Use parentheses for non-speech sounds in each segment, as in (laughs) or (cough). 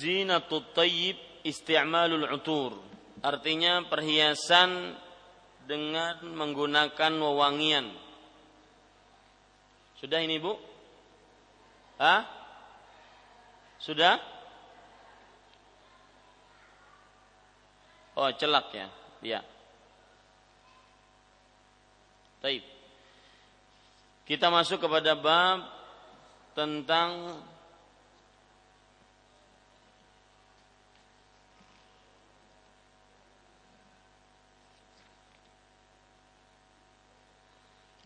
Zinatut tayyib isti'malul utur. Artinya perhiasan dengan menggunakan wewangian. Sudah ini Bu? Hah? Sudah? Oh, celak ya. Ya. Taib. Kita masuk kepada bab tentang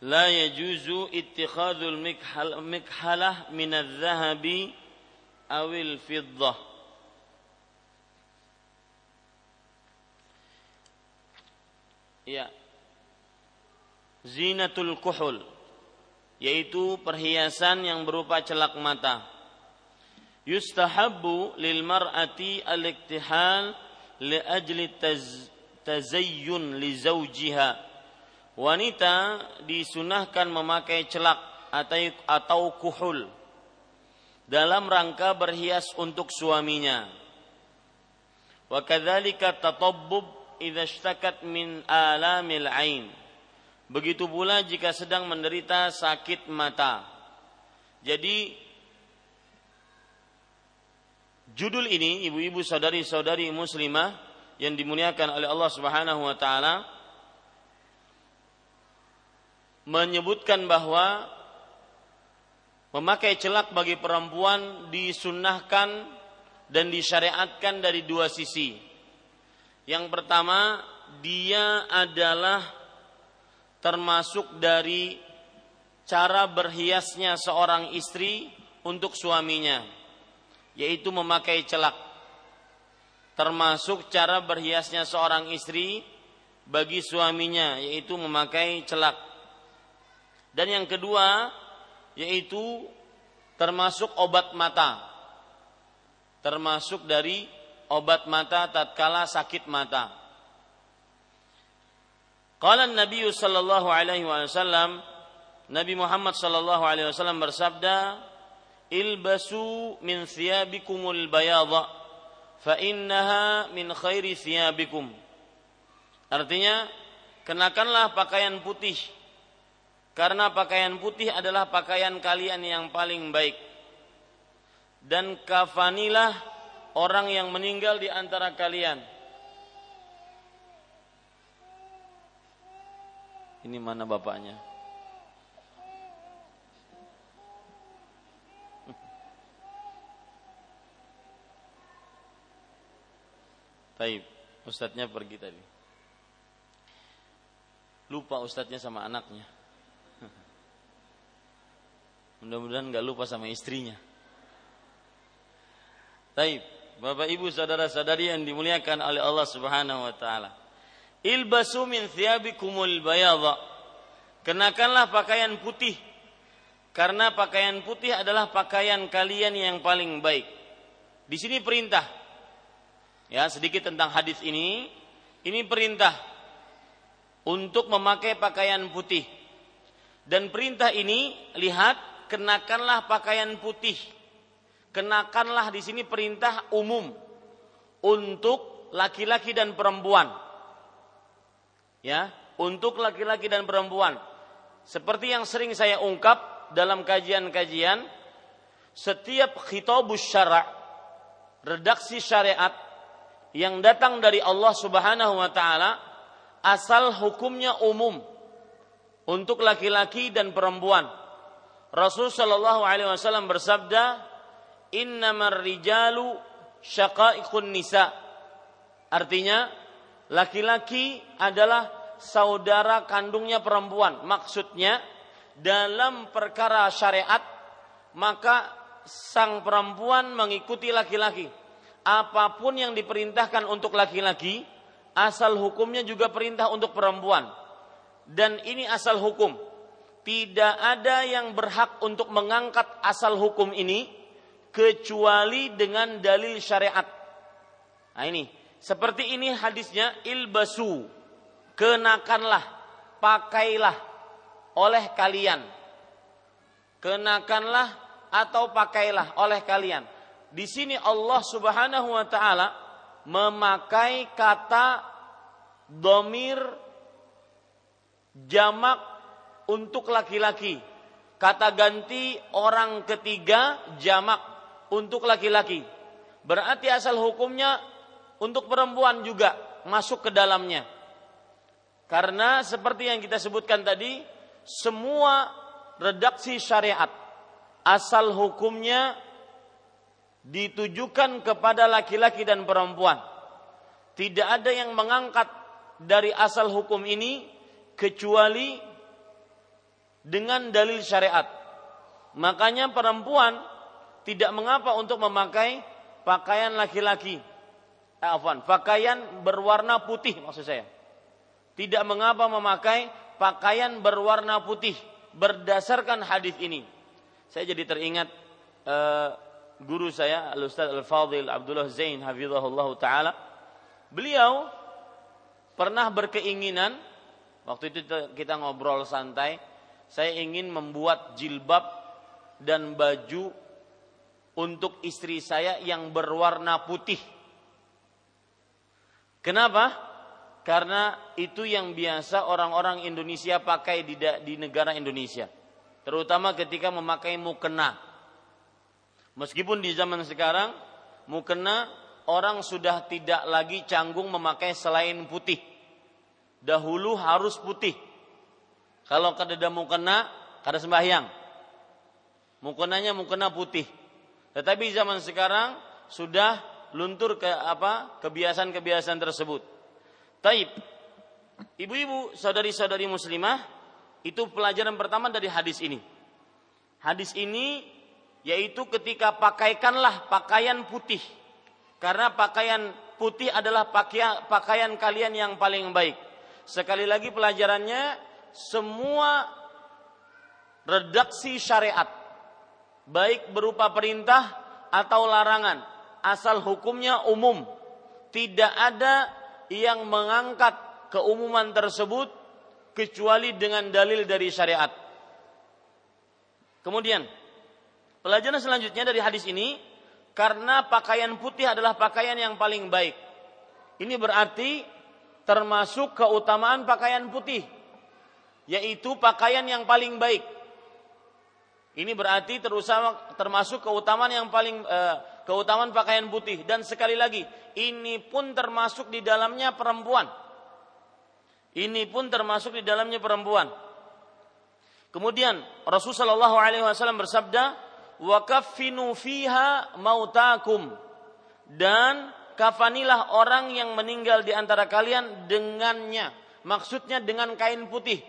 لا يجوز اتخاذ المكحلة من الذهب أو الفضة Ya. Zinatul kuhul yaitu perhiasan yang berupa celak mata. Yustahabbu lil mar'ati al-iktihal li ajli tazayyun li zawjiha wanita disunahkan memakai celak atau kuhul dalam rangka berhias untuk suaminya. Wa kadzalika tatabbub min alamil ain. Begitu pula jika sedang menderita sakit mata. Jadi judul ini ibu-ibu saudari-saudari muslimah yang dimuliakan oleh Allah Subhanahu wa taala menyebutkan bahwa memakai celak bagi perempuan disunnahkan dan disyariatkan dari dua sisi. Yang pertama, dia adalah termasuk dari cara berhiasnya seorang istri untuk suaminya, yaitu memakai celak. Termasuk cara berhiasnya seorang istri bagi suaminya, yaitu memakai celak dan yang kedua yaitu termasuk obat mata. Termasuk dari obat mata tatkala sakit mata. Qala Nabi sallallahu alaihi wasallam Nabi Muhammad sallallahu alaihi wasallam bersabda, "Ilbasu min thiyabikumul bayadha fa innaha min khairi thiyabikum." Artinya, kenakanlah pakaian putih karena pakaian putih adalah pakaian kalian yang paling baik. Dan kafanilah orang yang meninggal di antara kalian. Ini mana bapaknya? (laughs) Taib, ustadznya pergi tadi. Lupa ustadznya sama anaknya. Mudah-mudahan nggak lupa sama istrinya. Taib, Bapak Ibu saudara-saudari yang dimuliakan oleh Allah Subhanahu wa taala. Ilbasu min thiyabikumul bayadha. Kenakanlah pakaian putih karena pakaian putih adalah pakaian kalian yang paling baik. Di sini perintah. Ya, sedikit tentang hadis ini. Ini perintah untuk memakai pakaian putih. Dan perintah ini lihat kenakanlah pakaian putih. Kenakanlah di sini perintah umum untuk laki-laki dan perempuan. Ya, untuk laki-laki dan perempuan. Seperti yang sering saya ungkap dalam kajian-kajian, setiap khitabus syara' redaksi syariat yang datang dari Allah Subhanahu wa taala asal hukumnya umum untuk laki-laki dan perempuan Rasul Shallallahu Alaihi Wasallam bersabda, Innamar rijalu syaqaiqun nisa. Artinya, laki-laki adalah saudara kandungnya perempuan. Maksudnya, dalam perkara syariat, maka sang perempuan mengikuti laki-laki. Apa pun yang diperintahkan untuk laki-laki, asal hukumnya juga perintah untuk perempuan. Dan ini asal hukum tidak ada yang berhak untuk mengangkat asal hukum ini kecuali dengan dalil syariat. Nah ini, seperti ini hadisnya ilbasu, kenakanlah, pakailah oleh kalian. Kenakanlah atau pakailah oleh kalian. di sini Allah Subhanahu wa taala memakai kata domir jamak untuk laki-laki. Kata ganti orang ketiga jamak untuk laki-laki. Berarti asal hukumnya untuk perempuan juga masuk ke dalamnya. Karena seperti yang kita sebutkan tadi, semua redaksi syariat asal hukumnya ditujukan kepada laki-laki dan perempuan. Tidak ada yang mengangkat dari asal hukum ini kecuali dengan dalil syariat. Makanya perempuan tidak mengapa untuk memakai pakaian laki-laki. Eh, afwan, pakaian berwarna putih maksud saya. Tidak mengapa memakai pakaian berwarna putih berdasarkan hadis ini. Saya jadi teringat eh, guru saya Al-Ustaz Al-Fadhil Abdullah Zain hafizahullah taala beliau pernah berkeinginan waktu itu kita ngobrol santai saya ingin membuat jilbab dan baju untuk istri saya yang berwarna putih kenapa karena itu yang biasa orang-orang Indonesia pakai di, di negara Indonesia terutama ketika memakai mukena Meskipun di zaman sekarang mukena orang sudah tidak lagi canggung memakai selain putih. Dahulu harus putih. Kalau kada mukena, kada sembahyang. Mukenanya mukena putih. Tetapi zaman sekarang sudah luntur ke apa kebiasaan-kebiasaan tersebut. Taib. Ibu-ibu, saudari-saudari muslimah, itu pelajaran pertama dari hadis ini. Hadis ini yaitu ketika pakaikanlah pakaian putih karena pakaian putih adalah pakaian kalian yang paling baik. Sekali lagi pelajarannya semua redaksi syariat baik berupa perintah atau larangan asal hukumnya umum tidak ada yang mengangkat keumuman tersebut kecuali dengan dalil dari syariat. Kemudian Pelajaran selanjutnya dari hadis ini karena pakaian putih adalah pakaian yang paling baik. Ini berarti termasuk keutamaan pakaian putih yaitu pakaian yang paling baik. Ini berarti terusama termasuk keutamaan yang paling eh, keutamaan pakaian putih dan sekali lagi ini pun termasuk di dalamnya perempuan. Ini pun termasuk di dalamnya perempuan. Kemudian Rasulullah Shallallahu Alaihi Wasallam bersabda, wa kaffinu fiha mautakum dan kafanilah orang yang meninggal di antara kalian dengannya maksudnya dengan kain putih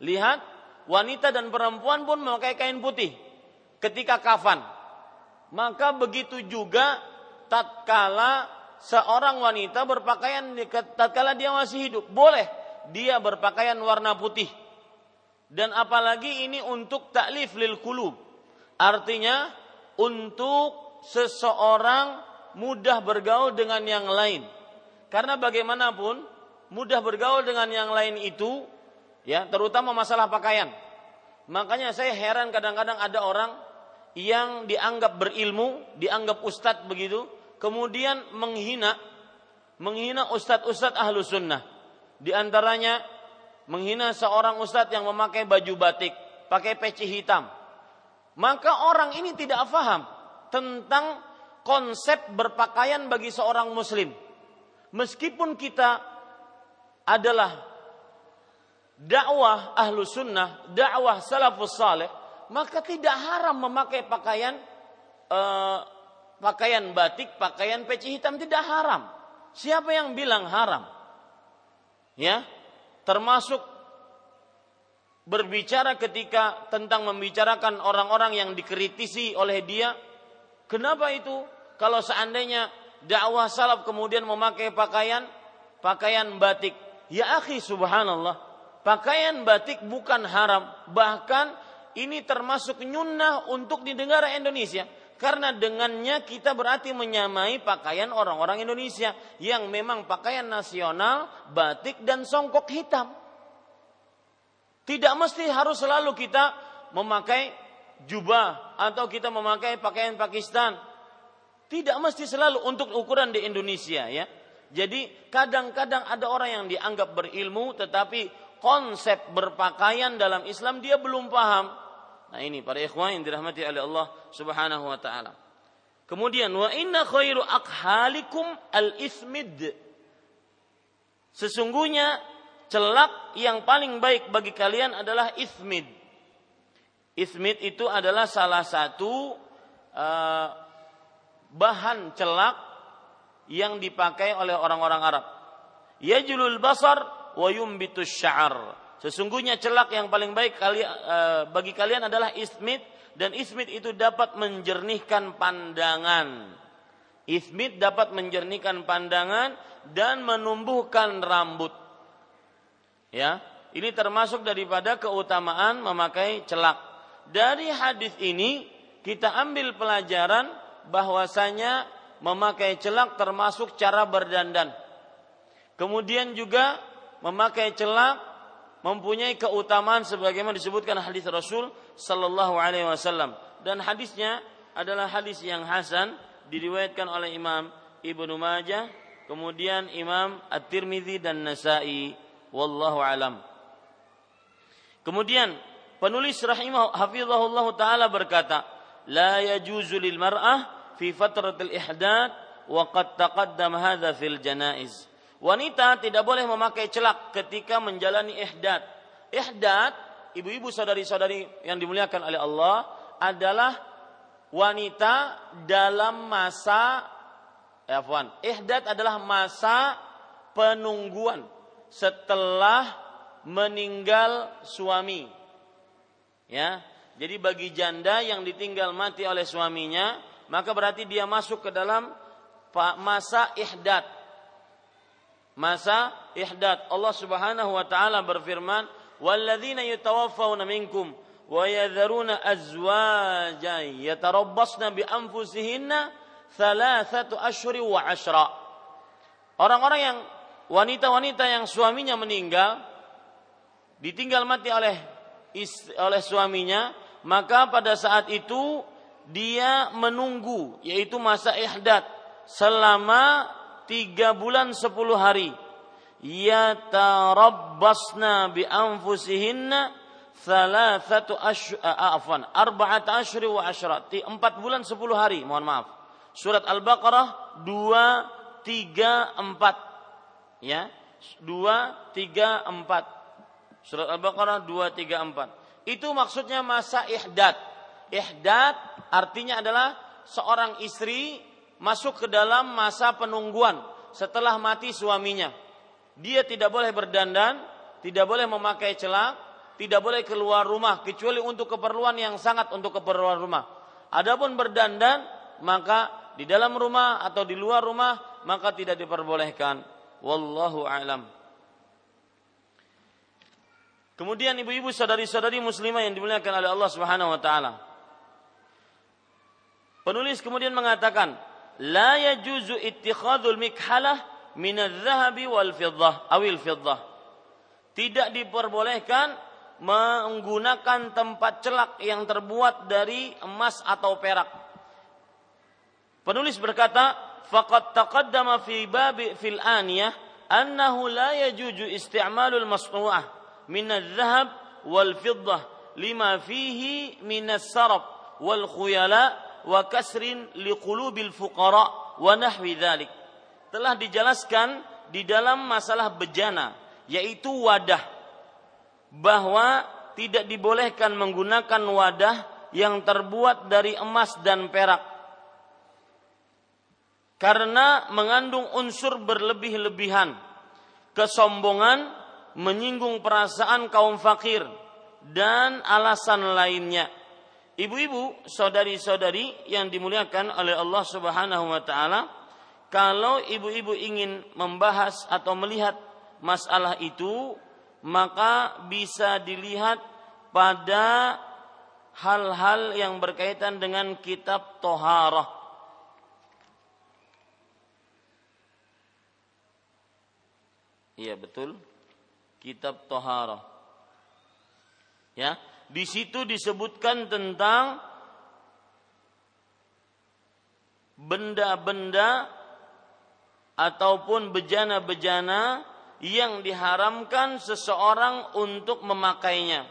lihat wanita dan perempuan pun memakai kain putih ketika kafan. Maka begitu juga tatkala seorang wanita berpakaian tatkala dia masih hidup boleh dia berpakaian warna putih. Dan apalagi ini untuk taklif lil kulub Artinya untuk seseorang mudah bergaul dengan yang lain. Karena bagaimanapun mudah bergaul dengan yang lain itu ya terutama masalah pakaian. Makanya saya heran kadang-kadang ada orang yang dianggap berilmu, dianggap ustadz begitu, kemudian menghina menghina ustadz-ustadz ahlu sunnah. Di antaranya menghina seorang ustadz yang memakai baju batik, pakai peci hitam maka orang ini tidak faham tentang konsep berpakaian bagi seorang muslim. Meskipun kita adalah dakwah ahlu sunnah, dakwah salafus saleh, maka tidak haram memakai pakaian uh, pakaian batik, pakaian peci hitam tidak haram. Siapa yang bilang haram? Ya, termasuk berbicara ketika tentang membicarakan orang-orang yang dikritisi oleh dia. Kenapa itu? Kalau seandainya dakwah salaf kemudian memakai pakaian pakaian batik, ya akhi subhanallah, pakaian batik bukan haram, bahkan ini termasuk nyunnah untuk di negara Indonesia karena dengannya kita berarti menyamai pakaian orang-orang Indonesia yang memang pakaian nasional batik dan songkok hitam. Tidak mesti harus selalu kita memakai jubah atau kita memakai pakaian Pakistan Tidak mesti selalu untuk ukuran di Indonesia ya. Jadi kadang-kadang ada orang yang dianggap berilmu tetapi konsep berpakaian dalam Islam dia belum paham. Nah ini para ikhwan yang dirahmati oleh Allah Subhanahu wa taala. Kemudian wa inna khairu akhalikum al-ismid. Sesungguhnya celak yang paling baik bagi kalian adalah ismid. Ismid itu adalah salah satu uh, bahan celak yang dipakai oleh orang-orang Arab. Yajlul basar wa yumbitus sya'ar. Sesungguhnya celak yang paling baik kali, uh, bagi kalian adalah ismit dan ismit itu dapat menjernihkan pandangan. Ismit dapat menjernihkan pandangan dan menumbuhkan rambut. Ya, ini termasuk daripada keutamaan memakai celak. Dari hadis ini kita ambil pelajaran bahwasanya memakai celak termasuk cara berdandan. Kemudian juga memakai celak mempunyai keutamaan sebagaimana disebutkan hadis Rasul sallallahu alaihi wasallam dan hadisnya adalah hadis yang hasan diriwayatkan oleh Imam Ibnu Majah, kemudian Imam At-Tirmizi dan Nasa'i wallahu alam. Kemudian penulis rahimah hafizahullah taala berkata, la yajuzu lil mar'ah fi fatratil ihdad wa qad taqaddam hadza fil janaiz. Wanita tidak boleh memakai celak ketika menjalani ihdad. Ihdad, ibu-ibu saudari-saudari yang dimuliakan oleh Allah adalah wanita dalam masa ya Afwan. Ihdad adalah masa penungguan setelah meninggal suami. Ya. Jadi bagi janda yang ditinggal mati oleh suaminya, maka berarti dia masuk ke dalam masa ihdad. Masa ihdad. Allah Subhanahu wa taala berfirman, "Walladzina yatawaffawna minkum wa yadharuna azwajan yatarabbasna bi anfusihinna thalathatu ashhuri wa ashra." Orang-orang yang wanita-wanita yang suaminya meninggal ditinggal mati oleh oleh suaminya, maka pada saat itu dia menunggu yaitu masa ihdad selama tiga bulan sepuluh hari. Yatarabbasna bi anfusihinna thalathatu ash afwan arba'at ashri wa ashrat empat bulan sepuluh hari. Mohon maaf. Surat al-baqarah dua tiga empat. Ya. Dua tiga empat. Surat al-baqarah dua tiga empat. Itu maksudnya masa ihdad. Ihdad artinya adalah seorang istri masuk ke dalam masa penungguan setelah mati suaminya. Dia tidak boleh berdandan, tidak boleh memakai celak, tidak boleh keluar rumah kecuali untuk keperluan yang sangat untuk keperluan rumah. Adapun berdandan maka di dalam rumah atau di luar rumah maka tidak diperbolehkan. Wallahu a'lam. Kemudian ibu-ibu saudari-saudari muslimah yang dimuliakan oleh Allah Subhanahu wa taala. Penulis kemudian mengatakan, yajuzu ittikhadul mikhalah min adh-dhahabi wal fiddah awil fiddah. Tidak diperbolehkan menggunakan tempat celak yang terbuat dari emas atau perak. Penulis berkata, faqad taqaddama fi babi fil aniyah annahu la yajuju isti'malul masnu'ah min adh-dhahab wal fiddah lima fihi min wa kasrin liqulubil fuqara wa nahwi dzalik. Telah dijelaskan di dalam masalah bejana yaitu wadah bahwa tidak dibolehkan menggunakan wadah yang terbuat dari emas dan perak karena mengandung unsur berlebih-lebihan, kesombongan, menyinggung perasaan kaum fakir dan alasan lainnya. Ibu-ibu, saudari-saudari yang dimuliakan oleh Allah Subhanahu wa taala, kalau ibu-ibu ingin membahas atau melihat masalah itu, maka bisa dilihat pada hal-hal yang berkaitan dengan kitab toharah. Iya betul, kitab toharah. Ya, di situ disebutkan tentang benda-benda ataupun bejana-bejana yang diharamkan seseorang untuk memakainya.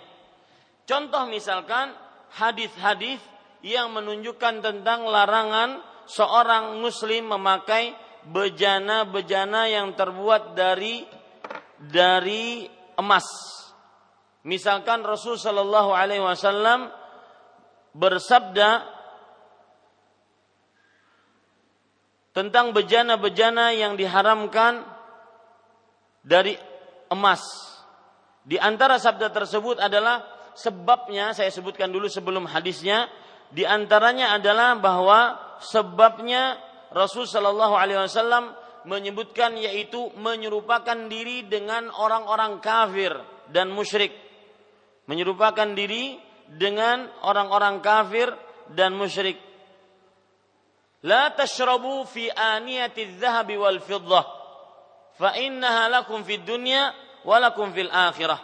Contoh misalkan hadis-hadis yang menunjukkan tentang larangan seorang muslim memakai bejana-bejana yang terbuat dari dari emas. Misalkan Rasul Shallallahu Alaihi Wasallam bersabda tentang bejana-bejana yang diharamkan dari emas. Di antara sabda tersebut adalah sebabnya saya sebutkan dulu sebelum hadisnya di antaranya adalah bahwa sebabnya Rasul Shallallahu Alaihi Wasallam menyebutkan yaitu menyerupakan diri dengan orang-orang kafir dan musyrik menyerupakan diri dengan orang-orang kafir dan musyrik. La tashrabu fi aniyati dhahabi wal fiddah. Fa innaha lakum fid dunya wa lakum fil akhirah.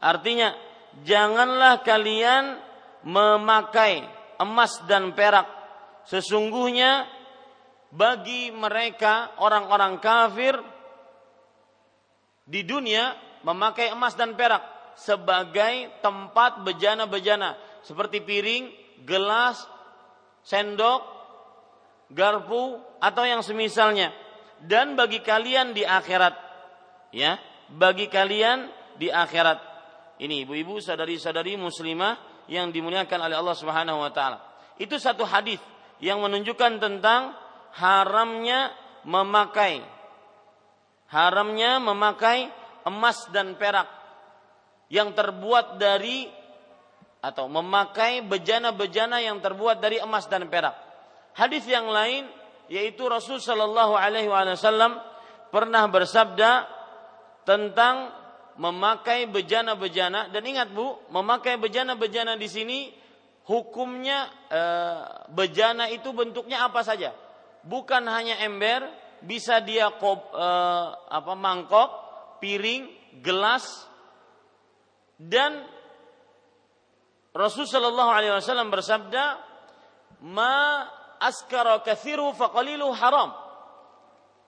Artinya janganlah kalian memakai emas dan perak. Sesungguhnya bagi mereka orang-orang kafir di dunia memakai emas dan perak sebagai tempat bejana-bejana. Seperti piring, gelas, sendok, garpu atau yang semisalnya. Dan bagi kalian di akhirat. Ya bagi kalian di akhirat. Ini ibu-ibu sadari-sadari muslimah yang dimuliakan oleh Allah Subhanahu wa taala. Itu satu hadis yang menunjukkan tentang haramnya memakai. Haramnya memakai emas dan perak yang terbuat dari atau memakai bejana-bejana yang terbuat dari emas dan perak. Hadis yang lain yaitu Rasul Shallallahu Alaihi Wasallam pernah bersabda tentang memakai bejana-bejana dan ingat bu, memakai bejana-bejana di sini hukumnya e, bejana itu bentuknya apa saja? Bukan hanya ember, bisa dia kop, e, apa mangkok, piring, gelas dan Rasul Shallallahu Alaihi Wasallam bersabda, "Ma askara kathiru faqalilu haram.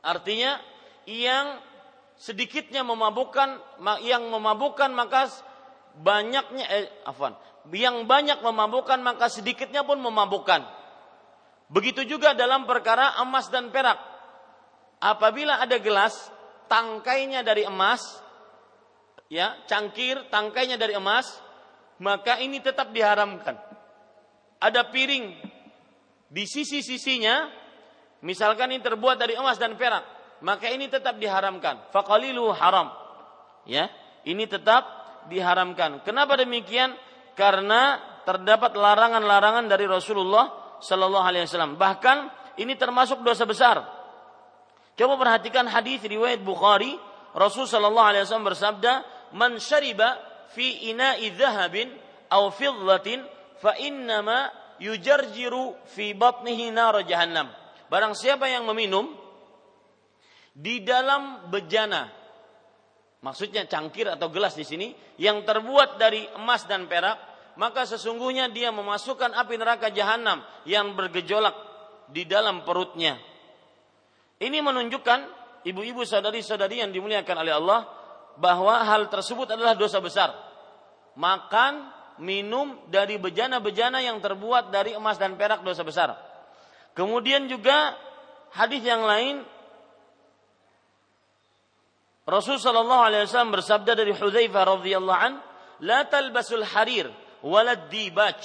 Artinya yang sedikitnya memabukkan yang memabukkan maka banyaknya eh, afwan, yang banyak memabukkan maka sedikitnya pun memabukkan. Begitu juga dalam perkara emas dan perak. Apabila ada gelas tangkainya dari emas, ya, cangkir tangkainya dari emas, maka ini tetap diharamkan. Ada piring di sisi-sisinya misalkan ini terbuat dari emas dan perak maka ini tetap diharamkan. Faqalilu haram. Ya ini tetap diharamkan. Kenapa demikian? Karena terdapat larangan-larangan dari Rasulullah Shallallahu Alaihi Wasallam. Bahkan ini termasuk dosa besar. Coba perhatikan hadis riwayat Bukhari. Rasul Shallallahu Alaihi Wasallam bersabda man syariba fi ina'i dhahabin aw fiddatin fa innama yujarjiru fi batnihi nar jahannam. Barang siapa yang meminum di dalam bejana, maksudnya cangkir atau gelas di sini yang terbuat dari emas dan perak, maka sesungguhnya dia memasukkan api neraka jahanam yang bergejolak di dalam perutnya. Ini menunjukkan ibu-ibu saudari-saudari yang dimuliakan oleh Allah bahwa hal tersebut adalah dosa besar. Makan minum dari bejana-bejana yang terbuat dari emas dan perak dosa besar. Kemudian juga hadis yang lain Rasul sallallahu alaihi wasallam bersabda dari Hudzaifah radhiyallahu an, "La talbasul harir wala dibaj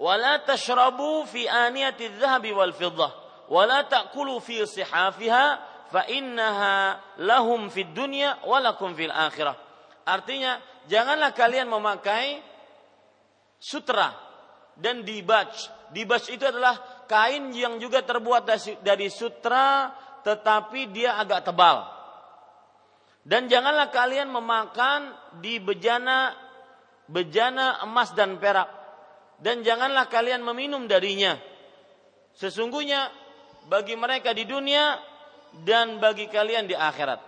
wa la tashrabu fi aniyati adh-dhahabi wal fiddah wa la ta'kulu fi sihafiha fa innaha lahum fid dunya wa lakum fil akhirah." Artinya, janganlah kalian memakai sutra dan dibaj. Dibaj itu adalah kain yang juga terbuat dari sutra tetapi dia agak tebal. Dan janganlah kalian memakan di bejana bejana emas dan perak. Dan janganlah kalian meminum darinya. Sesungguhnya bagi mereka di dunia dan bagi kalian di akhirat.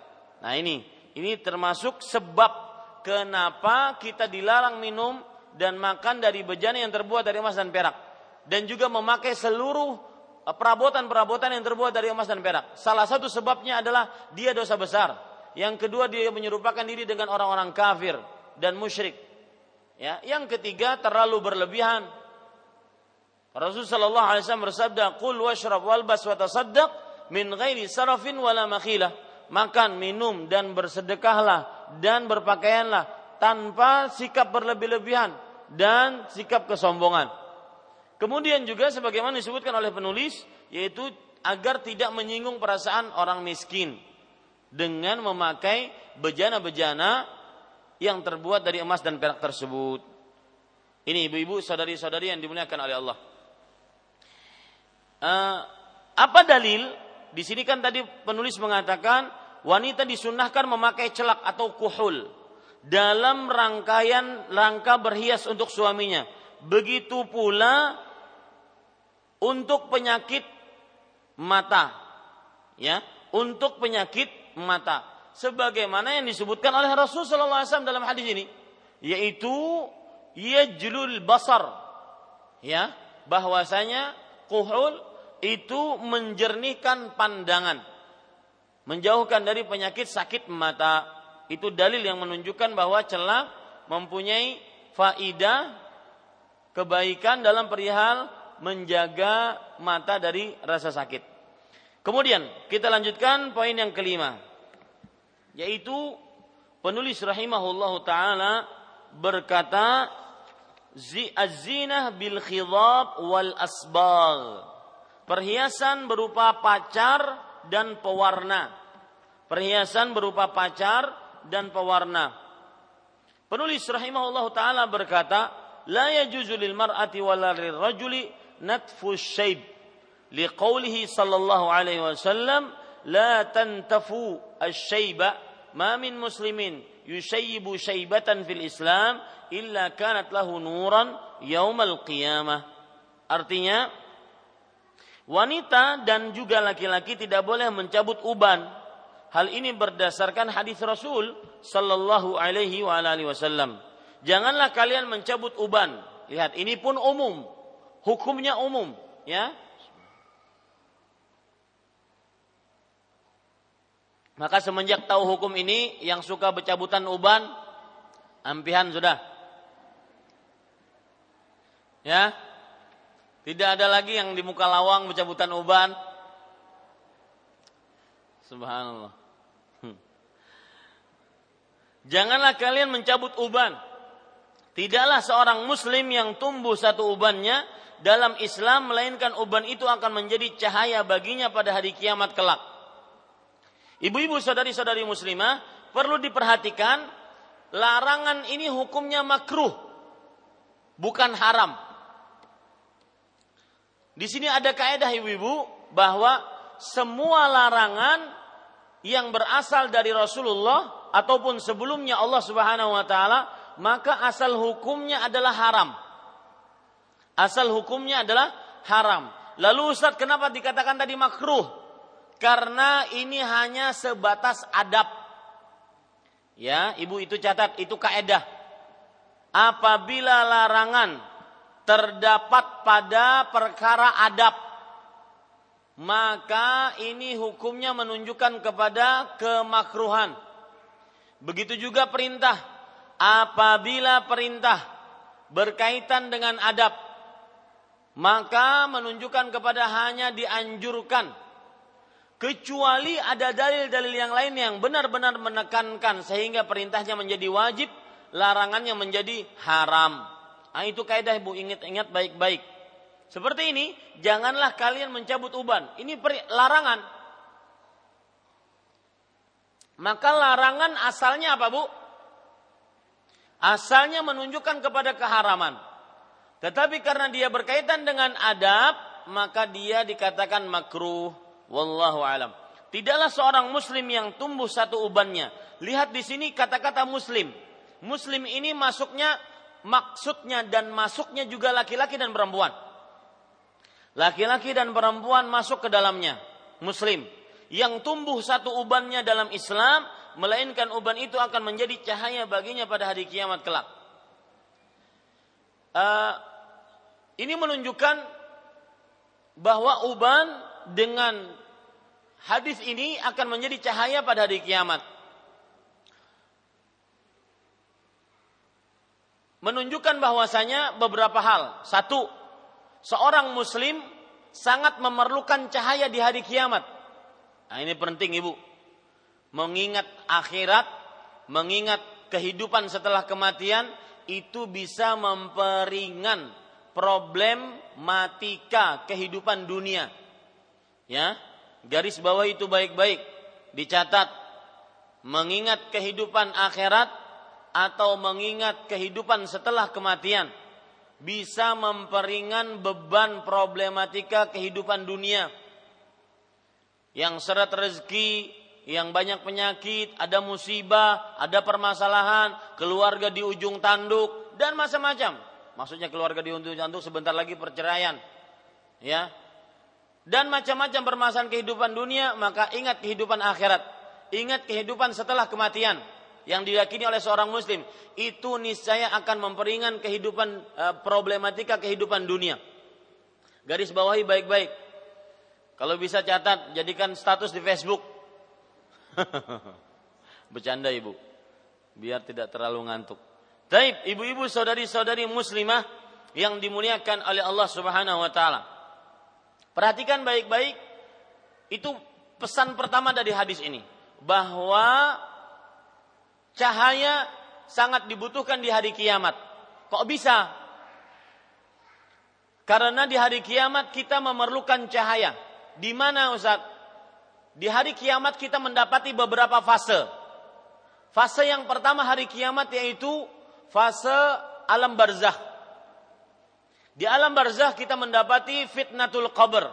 Nah ini, ini termasuk sebab kenapa kita dilarang minum dan makan dari bejana yang terbuat dari emas dan perak dan juga memakai seluruh perabotan-perabotan yang terbuat dari emas dan perak. Salah satu sebabnya adalah dia dosa besar. Yang kedua dia menyerupakan diri dengan orang-orang kafir dan musyrik. Ya, yang ketiga terlalu berlebihan. Rasulullah wasallam bersabda, "Qul washrab walbas wa tasaddaq min ghairi sarafin wala makhilah." Makan, minum dan bersedekahlah dan berpakaianlah tanpa sikap berlebih-lebihan dan sikap kesombongan. Kemudian juga sebagaimana disebutkan oleh penulis yaitu agar tidak menyinggung perasaan orang miskin dengan memakai bejana-bejana yang terbuat dari emas dan perak tersebut. Ini ibu-ibu, saudari-saudari yang dimuliakan oleh Allah. Uh, apa dalil? Di sini kan tadi penulis mengatakan wanita disunahkan memakai celak atau kuhul dalam rangkaian rangka berhias untuk suaminya. Begitu pula untuk penyakit mata. Ya, untuk penyakit mata. Sebagaimana yang disebutkan oleh Rasulullah SAW dalam hadis ini, yaitu yajlul basar. Ya, bahwasanya kuhul itu menjernihkan pandangan, menjauhkan dari penyakit sakit mata. Itu dalil yang menunjukkan bahwa celak mempunyai faidah kebaikan dalam perihal menjaga mata dari rasa sakit. Kemudian kita lanjutkan poin yang kelima yaitu penulis rahimahullahu taala berkata az-zinah bil khidab wal asbagh Perhiasan berupa pacar dan pewarna. Perhiasan berupa pacar dan pewarna. Penulis rahimahullah taala berkata, "La yajuzu lil mar'ati lil rajuli natfu syayb." Liqaulihi sallallahu alaihi wasallam, "La tantafu asy-syayba ma min muslimin yushayyibu syaibatan fil Islam illa kanat lahu nuran qiyamah." Artinya, Wanita dan juga laki-laki tidak boleh mencabut uban. Hal ini berdasarkan hadis Rasul sallallahu alaihi wasallam. Janganlah kalian mencabut uban. Lihat, ini pun umum. Hukumnya umum, ya. Maka semenjak tahu hukum ini, yang suka bercabutan uban, ampihan sudah. Ya, tidak ada lagi yang di muka lawang bercabutan uban. Subhanallah. Hmm. Janganlah kalian mencabut uban. Tidaklah seorang muslim yang tumbuh satu ubannya dalam Islam melainkan uban itu akan menjadi cahaya baginya pada hari kiamat kelak. Ibu-ibu saudari-saudari muslimah perlu diperhatikan larangan ini hukumnya makruh bukan haram. Di sini ada kaidah ibu-ibu bahwa semua larangan yang berasal dari Rasulullah ataupun sebelumnya Allah Subhanahu wa taala maka asal hukumnya adalah haram. Asal hukumnya adalah haram. Lalu Ustaz kenapa dikatakan tadi makruh? Karena ini hanya sebatas adab. Ya, Ibu itu catat, itu kaidah. Apabila larangan terdapat pada perkara adab. Maka ini hukumnya menunjukkan kepada kemakruhan. Begitu juga perintah. Apabila perintah berkaitan dengan adab maka menunjukkan kepada hanya dianjurkan. Kecuali ada dalil-dalil yang lain yang benar-benar menekankan sehingga perintahnya menjadi wajib larangannya menjadi haram Ah, itu kaidah Ibu ingat-ingat baik-baik. Seperti ini, janganlah kalian mencabut uban. Ini larangan. Maka larangan asalnya apa, Bu? Asalnya menunjukkan kepada keharaman. Tetapi karena dia berkaitan dengan adab, maka dia dikatakan makruh. Wallahu alam. Tidaklah seorang muslim yang tumbuh satu ubannya. Lihat di sini kata-kata muslim. Muslim ini masuknya maksudnya dan masuknya juga laki-laki dan perempuan. Laki-laki dan perempuan masuk ke dalamnya, muslim. Yang tumbuh satu ubannya dalam Islam, melainkan uban itu akan menjadi cahaya baginya pada hari kiamat kelak. Uh, ini menunjukkan bahwa uban dengan hadis ini akan menjadi cahaya pada hari kiamat. Menunjukkan bahwasanya beberapa hal. Satu, seorang muslim sangat memerlukan cahaya di hari kiamat. Nah, ini penting Ibu. Mengingat akhirat, mengingat kehidupan setelah kematian itu bisa memperingan problematika kehidupan dunia. Ya, garis bawah itu baik-baik dicatat. Mengingat kehidupan akhirat atau mengingat kehidupan setelah kematian bisa memperingan beban problematika kehidupan dunia. Yang seret rezeki, yang banyak penyakit, ada musibah, ada permasalahan, keluarga di ujung tanduk dan macam-macam. Maksudnya keluarga di ujung tanduk sebentar lagi perceraian. Ya. Dan macam-macam permasalahan kehidupan dunia, maka ingat kehidupan akhirat. Ingat kehidupan setelah kematian yang diyakini oleh seorang muslim itu niscaya akan memperingan kehidupan eh, problematika kehidupan dunia. Garis bawahi baik-baik. Kalau bisa catat, jadikan status di Facebook (laughs) Bercanda ibu. Biar tidak terlalu ngantuk. Taib, ibu-ibu saudari-saudari muslimah yang dimuliakan oleh Allah Subhanahu wa taala. Perhatikan baik-baik itu pesan pertama dari hadis ini bahwa cahaya sangat dibutuhkan di hari kiamat. Kok bisa? Karena di hari kiamat kita memerlukan cahaya. Di mana Ustaz? Di hari kiamat kita mendapati beberapa fase. Fase yang pertama hari kiamat yaitu fase alam barzah. Di alam barzah kita mendapati fitnatul qabr.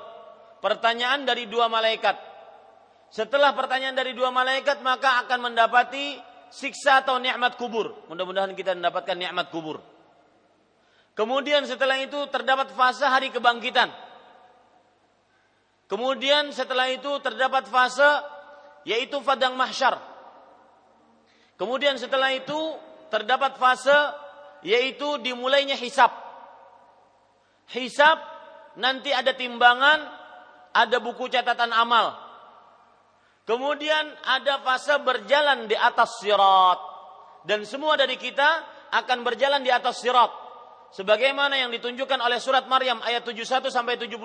Pertanyaan dari dua malaikat. Setelah pertanyaan dari dua malaikat maka akan mendapati siksa atau nikmat kubur. Mudah-mudahan kita mendapatkan nikmat kubur. Kemudian setelah itu terdapat fase hari kebangkitan. Kemudian setelah itu terdapat fase yaitu fadang mahsyar. Kemudian setelah itu terdapat fase yaitu dimulainya hisap. Hisap nanti ada timbangan, ada buku catatan amal. Kemudian ada fase berjalan di atas sirat. Dan semua dari kita akan berjalan di atas sirat. Sebagaimana yang ditunjukkan oleh surat Maryam ayat 71 sampai 72.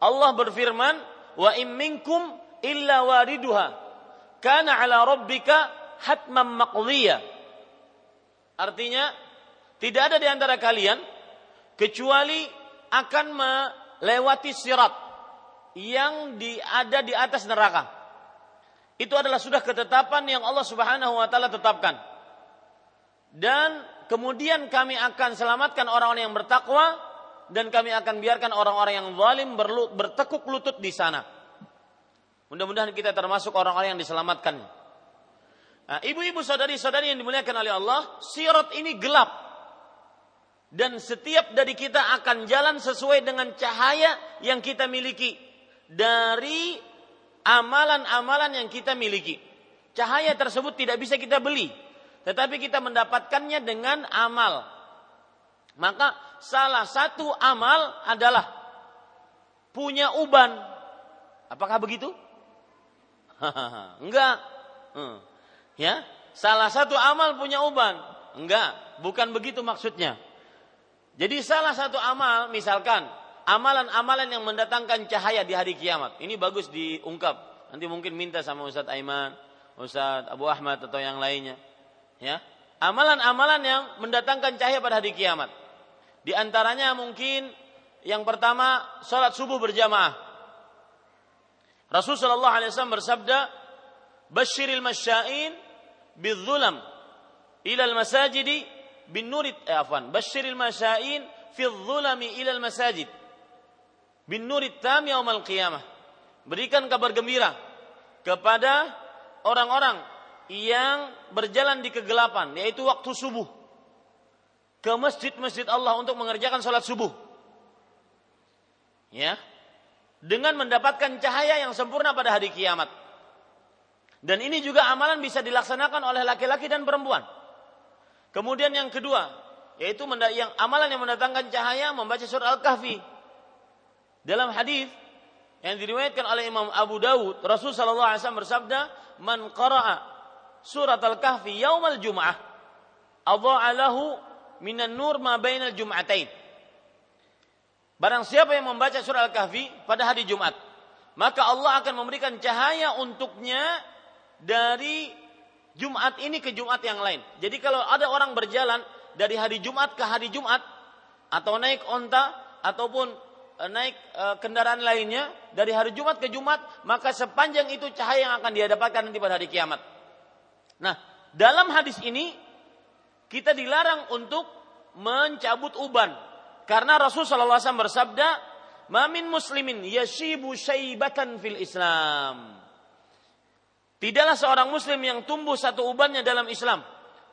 Allah berfirman, "Wa in minkum illa wariduha kana ala rabbika hatman maqdiya." Artinya, tidak ada di antara kalian kecuali akan melewati sirat yang di, ada di atas neraka. Itu adalah sudah ketetapan yang Allah Subhanahu wa taala tetapkan. Dan kemudian kami akan selamatkan orang-orang yang bertakwa dan kami akan biarkan orang-orang yang zalim bertekuk lutut di sana. Mudah-mudahan kita termasuk orang-orang yang diselamatkan. Nah, ibu-ibu saudari-saudari yang dimuliakan oleh Allah, sirat ini gelap. Dan setiap dari kita akan jalan sesuai dengan cahaya yang kita miliki dari amalan-amalan yang kita miliki. Cahaya tersebut tidak bisa kita beli, tetapi kita mendapatkannya dengan amal. Maka salah satu amal adalah punya uban. Apakah begitu? (laughs) Enggak. Hmm. Ya, salah satu amal punya uban. Enggak, bukan begitu maksudnya. Jadi salah satu amal misalkan amalan-amalan yang mendatangkan cahaya di hari kiamat. Ini bagus diungkap. Nanti mungkin minta sama Ustadz Aiman, Ustadz Abu Ahmad atau yang lainnya. Ya, amalan-amalan yang mendatangkan cahaya pada hari kiamat. Di antaranya mungkin yang pertama salat subuh berjamaah. Rasulullah sallallahu alaihi wasallam bersabda, "Basyiril masya'in bidzulam ila al-masajid bin nurit eh, afwan, basyiril masya'in fi dzulami ila al-masajid bin nurit tam yaumal qiyamah." Berikan kabar gembira kepada orang-orang yang berjalan di kegelapan yaitu waktu subuh ke masjid-masjid Allah untuk mengerjakan sholat subuh. Ya, dengan mendapatkan cahaya yang sempurna pada hari kiamat. Dan ini juga amalan bisa dilaksanakan oleh laki-laki dan perempuan. Kemudian yang kedua, yaitu yang amalan yang mendatangkan cahaya membaca surat Al-Kahfi. Dalam hadis yang diriwayatkan oleh Imam Abu Dawud, Rasul sallallahu alaihi wasallam bersabda, "Man qara'a surat Al-Kahfi yaumal Jum'ah, adha'a lahu minan nur ma bainal jum'atain." Barang siapa yang membaca surat Al-Kahfi pada hari Jumat, maka Allah akan memberikan cahaya untuknya dari Jumat ini ke Jumat yang lain. Jadi kalau ada orang berjalan dari hari Jumat ke hari Jumat atau naik onta ataupun naik eh, kendaraan lainnya dari hari Jumat ke Jumat, maka sepanjang itu cahaya yang akan dia dapatkan nanti pada hari kiamat. Nah, dalam hadis ini kita dilarang untuk mencabut uban karena Rasul sallallahu alaihi wasallam bersabda, "Mamin muslimin yashibu syaibatan fil Islam." Tidaklah seorang muslim yang tumbuh satu ubannya dalam Islam,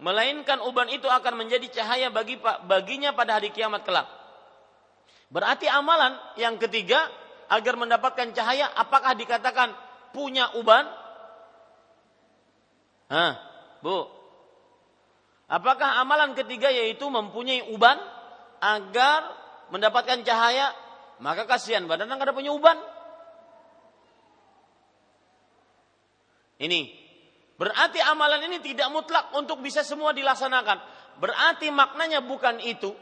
melainkan uban itu akan menjadi cahaya bagi baginya pada hari kiamat kelak. Berarti amalan yang ketiga agar mendapatkan cahaya apakah dikatakan punya uban? Hah, Bu. Apakah amalan ketiga yaitu mempunyai uban agar mendapatkan cahaya? Maka kasihan badan ada punya uban. Ini berarti amalan ini tidak mutlak untuk bisa semua dilaksanakan. Berarti maknanya bukan itu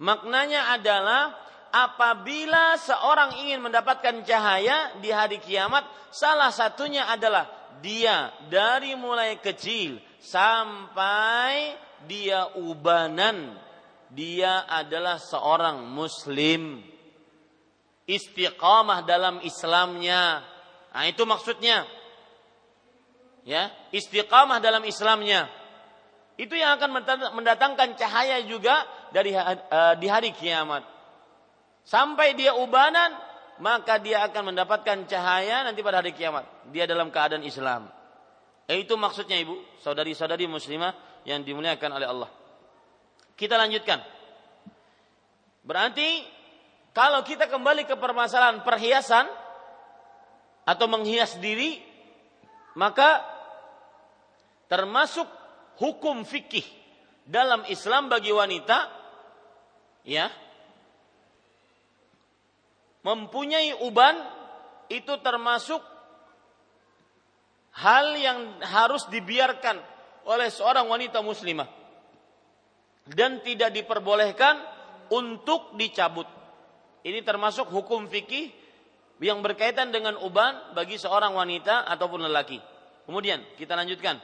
Maknanya adalah apabila seorang ingin mendapatkan cahaya di hari kiamat, salah satunya adalah dia dari mulai kecil sampai dia ubanan, dia adalah seorang muslim. Istiqamah dalam Islamnya. Nah, itu maksudnya. Ya, istiqamah dalam Islamnya. Itu yang akan mendatangkan cahaya juga dari uh, di hari kiamat. Sampai dia ubanan, maka dia akan mendapatkan cahaya nanti pada hari kiamat. Dia dalam keadaan Islam. Eh, itu maksudnya Ibu, saudari-saudari muslimah yang dimuliakan oleh Allah. Kita lanjutkan. Berarti kalau kita kembali ke permasalahan perhiasan atau menghias diri, maka termasuk hukum fikih dalam Islam bagi wanita ya mempunyai uban itu termasuk hal yang harus dibiarkan oleh seorang wanita muslimah dan tidak diperbolehkan untuk dicabut. Ini termasuk hukum fikih yang berkaitan dengan uban bagi seorang wanita ataupun lelaki. Kemudian kita lanjutkan.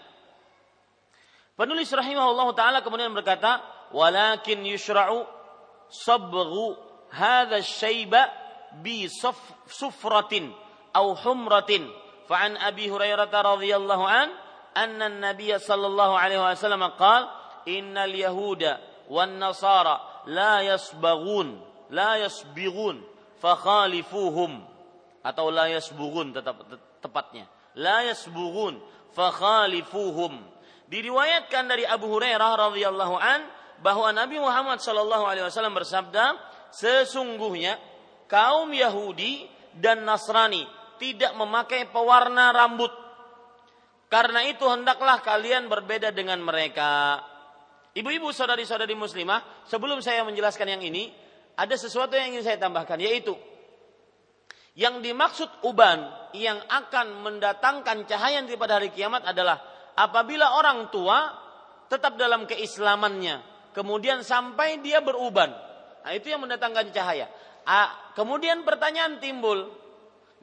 Penulis rahimahullah taala kemudian berkata, "Walakin yushra'u sabghu hadha syaiba bi sufratin au humratin. Fa an abi hurairah radhiyallahu an anna an-nabiy sallallahu alaihi wasallam qala innal yahuda wan nasara la yasbaghun la yasbighun fakhalifuhum atau la tetap tepatnya. La fakhalifuhum diriwayatkan dari Abu Hurairah radhiyallahu an bahwa Nabi Muhammad Shallallahu Alaihi Wasallam bersabda, sesungguhnya kaum Yahudi dan Nasrani tidak memakai pewarna rambut. Karena itu hendaklah kalian berbeda dengan mereka. Ibu-ibu saudari-saudari muslimah, sebelum saya menjelaskan yang ini, ada sesuatu yang ingin saya tambahkan yaitu yang dimaksud uban yang akan mendatangkan cahaya pada hari kiamat adalah apabila orang tua tetap dalam keislamannya, kemudian sampai dia beruban. Nah, itu yang mendatangkan cahaya. Ah, kemudian pertanyaan timbul,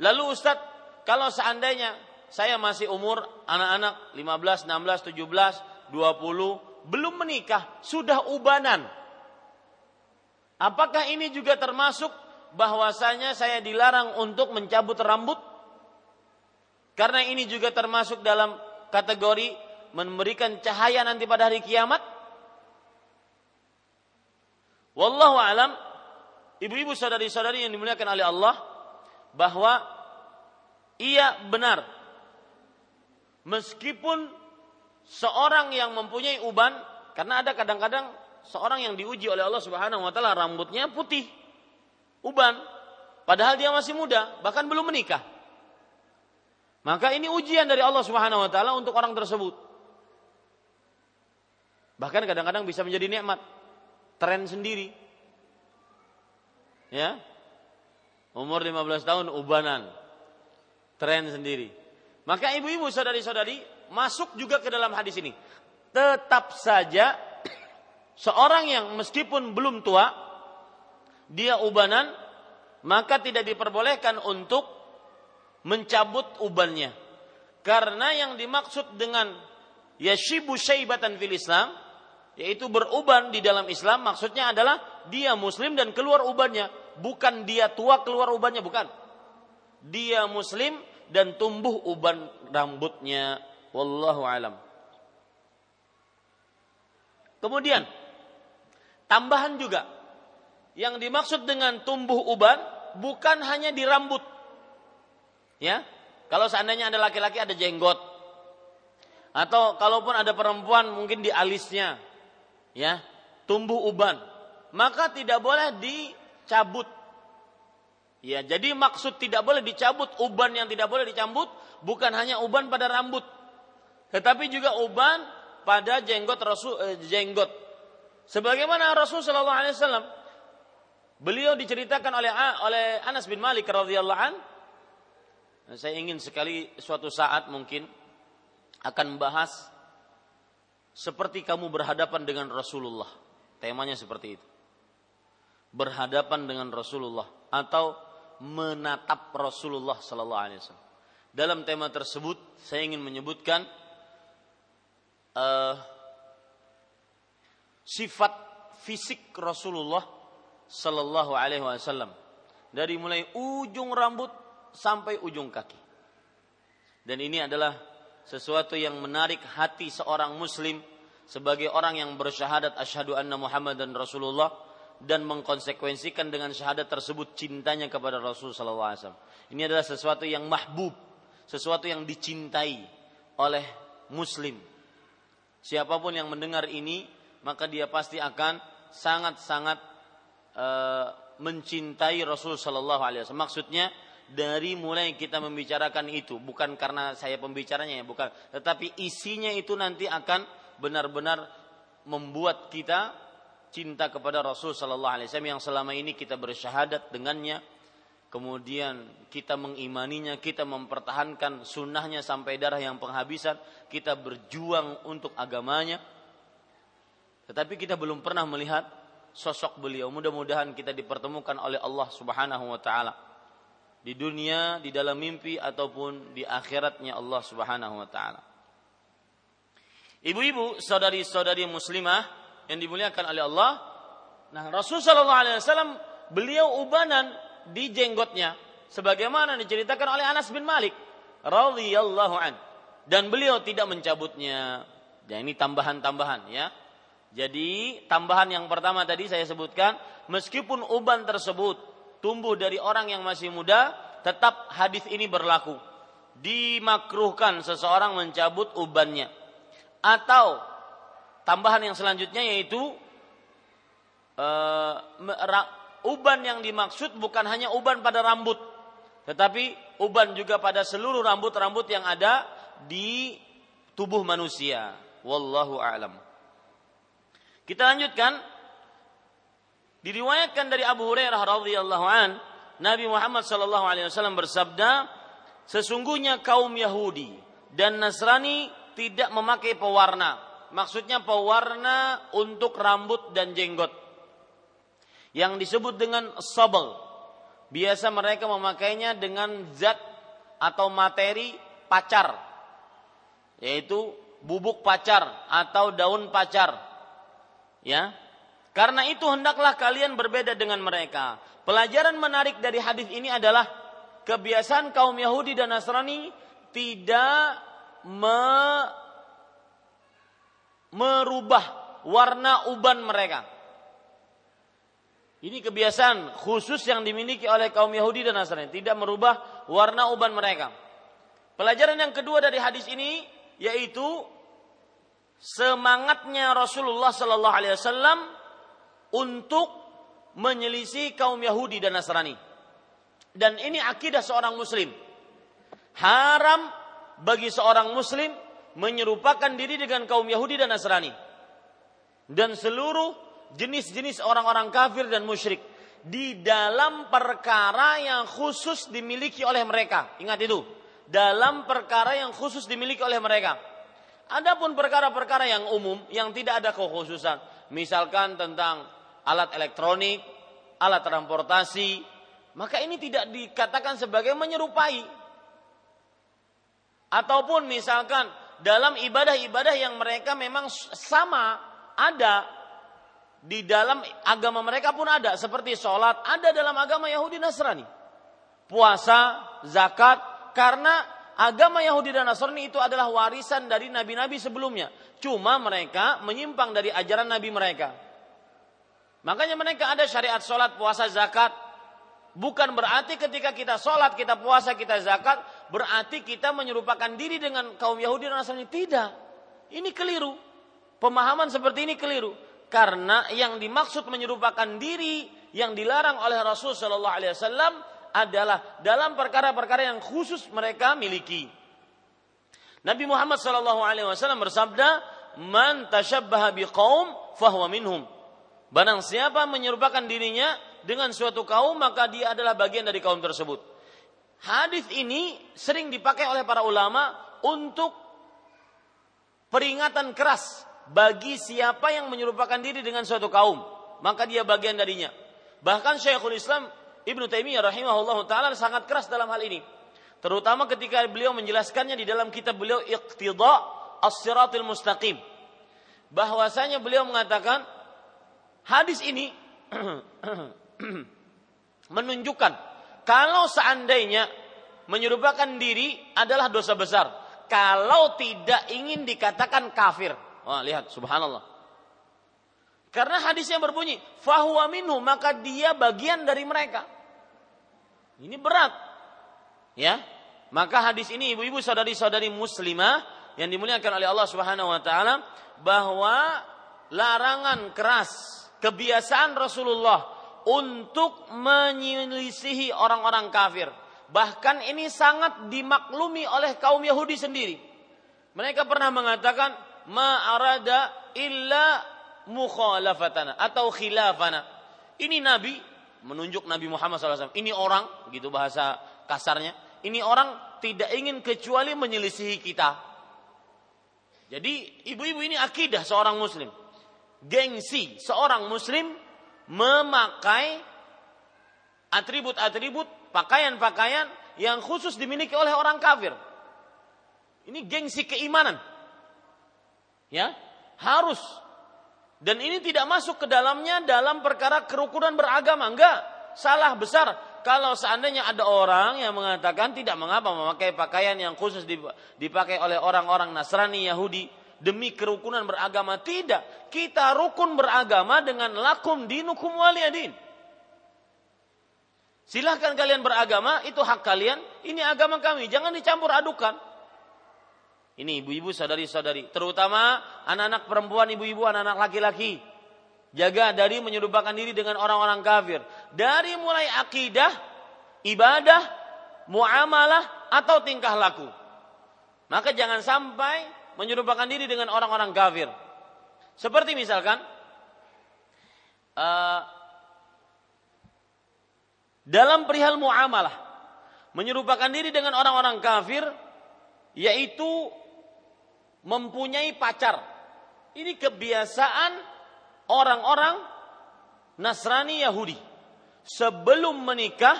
lalu Ustadz, kalau seandainya saya masih umur anak-anak 15, 16, 17, 20, belum menikah, sudah ubanan. Apakah ini juga termasuk bahwasanya saya dilarang untuk mencabut rambut? Karena ini juga termasuk dalam kategori memberikan cahaya nanti pada hari kiamat. Wallahu alam, ibu-ibu saudari-saudari yang dimuliakan oleh Allah, bahwa ia benar. Meskipun seorang yang mempunyai uban, karena ada kadang-kadang seorang yang diuji oleh Allah Subhanahu wa taala rambutnya putih, uban, padahal dia masih muda, bahkan belum menikah. Maka ini ujian dari Allah Subhanahu wa taala untuk orang tersebut. Bahkan kadang-kadang bisa menjadi nikmat tren sendiri. Ya. Umur 15 tahun ubanan. Tren sendiri. Maka ibu-ibu saudari-saudari masuk juga ke dalam hadis ini. Tetap saja (clears throat) seorang yang meskipun belum tua dia ubanan maka tidak diperbolehkan untuk mencabut ubannya. Karena yang dimaksud dengan yashibu syaibatan fil Islam yaitu beruban di dalam Islam maksudnya adalah dia muslim dan keluar ubannya, bukan dia tua keluar ubannya bukan. Dia muslim dan tumbuh uban rambutnya. Wallahu alam. Kemudian tambahan juga yang dimaksud dengan tumbuh uban bukan hanya di rambut. Ya. Kalau seandainya ada laki-laki ada jenggot. Atau kalaupun ada perempuan mungkin di alisnya. Ya, tumbuh uban. Maka tidak boleh dicabut. Ya, jadi maksud tidak boleh dicabut uban yang tidak boleh dicabut bukan hanya uban pada rambut, tetapi juga uban pada jenggot Rasul eh, jenggot. Sebagaimana Rasul Wasallam beliau diceritakan oleh oleh Anas bin Malik radhiyallahu an. Saya ingin sekali suatu saat mungkin akan membahas seperti kamu berhadapan dengan Rasulullah. Temanya seperti itu. Berhadapan dengan Rasulullah atau menatap Rasulullah sallallahu alaihi wasallam. Dalam tema tersebut saya ingin menyebutkan uh, sifat fisik Rasulullah sallallahu alaihi wasallam dari mulai ujung rambut sampai ujung kaki. Dan ini adalah sesuatu yang menarik hati seorang muslim sebagai orang yang bersyahadat asyhadu anna Muhammadan Rasulullah dan mengkonsekuensikan dengan syahadat tersebut cintanya kepada Rasul wasallam. Ini adalah sesuatu yang mahbub, sesuatu yang dicintai oleh muslim. Siapa pun yang mendengar ini, maka dia pasti akan sangat-sangat uh, mencintai Rasul wasallam. Maksudnya dari mulai kita membicarakan itu bukan karena saya pembicaranya ya bukan. Tetapi isinya itu nanti akan benar-benar membuat kita cinta kepada Rasul sallallahu alaihi wasallam yang selama ini kita bersyahadat dengannya. Kemudian kita mengimaninya kita mempertahankan sunnahnya sampai darah yang penghabisan kita berjuang untuk agamanya. Tetapi kita belum pernah melihat sosok beliau. Mudah-mudahan kita dipertemukan oleh Allah Subhanahu wa taala di dunia, di dalam mimpi ataupun di akhiratnya Allah Subhanahu wa taala. Ibu-ibu, saudari-saudari muslimah yang dimuliakan oleh Allah, nah Rasul sallallahu alaihi wasallam beliau ubanan di jenggotnya sebagaimana diceritakan oleh Anas bin Malik radhiyallahu an dan beliau tidak mencabutnya. Dan ini tambahan-tambahan ya. Jadi tambahan yang pertama tadi saya sebutkan meskipun uban tersebut tumbuh dari orang yang masih muda, tetap hadis ini berlaku. Dimakruhkan seseorang mencabut ubannya. Atau tambahan yang selanjutnya yaitu uh, uban yang dimaksud bukan hanya uban pada rambut, tetapi uban juga pada seluruh rambut-rambut yang ada di tubuh manusia. Wallahu a'lam. Kita lanjutkan Diriwayatkan dari Abu Hurairah radhiyallahu an, Nabi Muhammad sallallahu alaihi wasallam bersabda, sesungguhnya kaum Yahudi dan Nasrani tidak memakai pewarna. Maksudnya pewarna untuk rambut dan jenggot. Yang disebut dengan sabel. Biasa mereka memakainya dengan zat atau materi pacar. Yaitu bubuk pacar atau daun pacar. Ya, karena itu hendaklah kalian berbeda dengan mereka. Pelajaran menarik dari hadis ini adalah kebiasaan kaum Yahudi dan Nasrani tidak me, merubah warna uban mereka. Ini kebiasaan khusus yang dimiliki oleh kaum Yahudi dan Nasrani, tidak merubah warna uban mereka. Pelajaran yang kedua dari hadis ini yaitu semangatnya Rasulullah Sallallahu Alaihi Wasallam untuk menyelisih kaum Yahudi dan Nasrani. Dan ini akidah seorang muslim. Haram bagi seorang muslim menyerupakan diri dengan kaum Yahudi dan Nasrani. Dan seluruh jenis-jenis orang-orang kafir dan musyrik di dalam perkara yang khusus dimiliki oleh mereka. Ingat itu, dalam perkara yang khusus dimiliki oleh mereka. Adapun perkara-perkara yang umum yang tidak ada kekhususan, misalkan tentang alat elektronik, alat transportasi, maka ini tidak dikatakan sebagai menyerupai. Ataupun misalkan dalam ibadah-ibadah yang mereka memang sama ada di dalam agama mereka pun ada seperti sholat ada dalam agama Yahudi Nasrani. Puasa zakat karena agama Yahudi dan Nasrani itu adalah warisan dari nabi-nabi sebelumnya. Cuma mereka menyimpang dari ajaran nabi mereka makanya mereka ada syariat sholat puasa zakat. Bukan berarti ketika kita sholat kita puasa kita zakat berarti kita menyerupakan diri dengan kaum Yahudi dan Nasrani. Tidak. Ini keliru. Pemahaman seperti ini keliru. Karena yang dimaksud menyerupakan diri yang dilarang oleh Rasul Shallallahu Alaihi Wasallam adalah dalam perkara-perkara yang khusus mereka miliki. Nabi Muhammad Shallallahu Alaihi Wasallam bersabda, "Man tashabbaha biqaum fahuwa minhum." Barang siapa menyerupakan dirinya dengan suatu kaum maka dia adalah bagian dari kaum tersebut. Hadis ini sering dipakai oleh para ulama untuk peringatan keras bagi siapa yang menyerupakan diri dengan suatu kaum, maka dia bagian darinya. Bahkan Syekhul Islam Ibnu Taimiyah rahimahullah taala sangat keras dalam hal ini. Terutama ketika beliau menjelaskannya di dalam kitab beliau Iqtida As-Siratil Mustaqim. Bahwasanya beliau mengatakan hadis ini (clears throat) menunjukkan kalau seandainya menyerupakan diri adalah dosa besar. Kalau tidak ingin dikatakan kafir. Wah, lihat subhanallah. Karena hadis yang berbunyi, fahuwa minhu, maka dia bagian dari mereka. Ini berat. Ya. Maka hadis ini ibu-ibu saudari-saudari muslimah yang dimuliakan oleh Allah Subhanahu wa taala bahwa larangan keras kebiasaan Rasulullah untuk menyelisihi orang-orang kafir. Bahkan ini sangat dimaklumi oleh kaum Yahudi sendiri. Mereka pernah mengatakan, ma arada illa mukhalafatana atau khilafana. Ini Nabi menunjuk Nabi Muhammad SAW. Ini orang, gitu bahasa kasarnya. Ini orang tidak ingin kecuali menyelisihi kita. Jadi ibu-ibu ini akidah seorang muslim. Gengsi seorang muslim memakai atribut-atribut, pakaian-pakaian yang khusus dimiliki oleh orang kafir. Ini gengsi keimanan. Ya, harus. Dan ini tidak masuk ke dalamnya dalam perkara kerukunan beragama, enggak. Salah besar kalau seandainya ada orang yang mengatakan tidak mengapa memakai pakaian yang khusus dipakai oleh orang-orang Nasrani Yahudi demi kerukunan beragama tidak kita rukun beragama dengan lakum dinukum waliyadin silahkan kalian beragama itu hak kalian ini agama kami jangan dicampur adukan ini ibu-ibu saudari-saudari, terutama anak-anak perempuan, ibu-ibu, anak-anak laki-laki. Jaga dari menyerupakan diri dengan orang-orang kafir. Dari mulai akidah, ibadah, muamalah, atau tingkah laku. Maka jangan sampai menyerupakan diri dengan orang-orang kafir. Seperti misalkan, uh, dalam perihal muamalah, menyerupakan diri dengan orang-orang kafir, yaitu mempunyai pacar. Ini kebiasaan orang-orang Nasrani Yahudi. Sebelum menikah,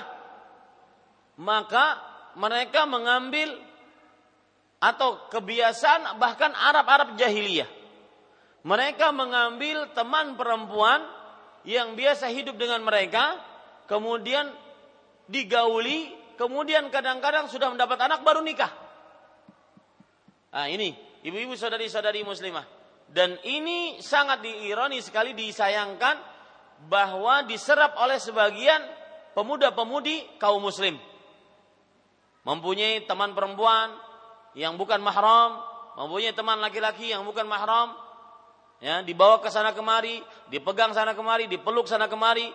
maka mereka mengambil atau kebiasaan bahkan Arab-Arab jahiliyah. Mereka mengambil teman perempuan yang biasa hidup dengan mereka, kemudian digauli, kemudian kadang-kadang sudah mendapat anak baru nikah. Nah, ini ibu-ibu saudari-saudari muslimah. Dan ini sangat diironi sekali disayangkan bahwa diserap oleh sebagian pemuda-pemudi kaum muslim. Mempunyai teman perempuan yang bukan mahram, mempunyai teman laki-laki yang bukan mahram, ya, dibawa ke sana kemari, dipegang sana kemari, dipeluk sana kemari.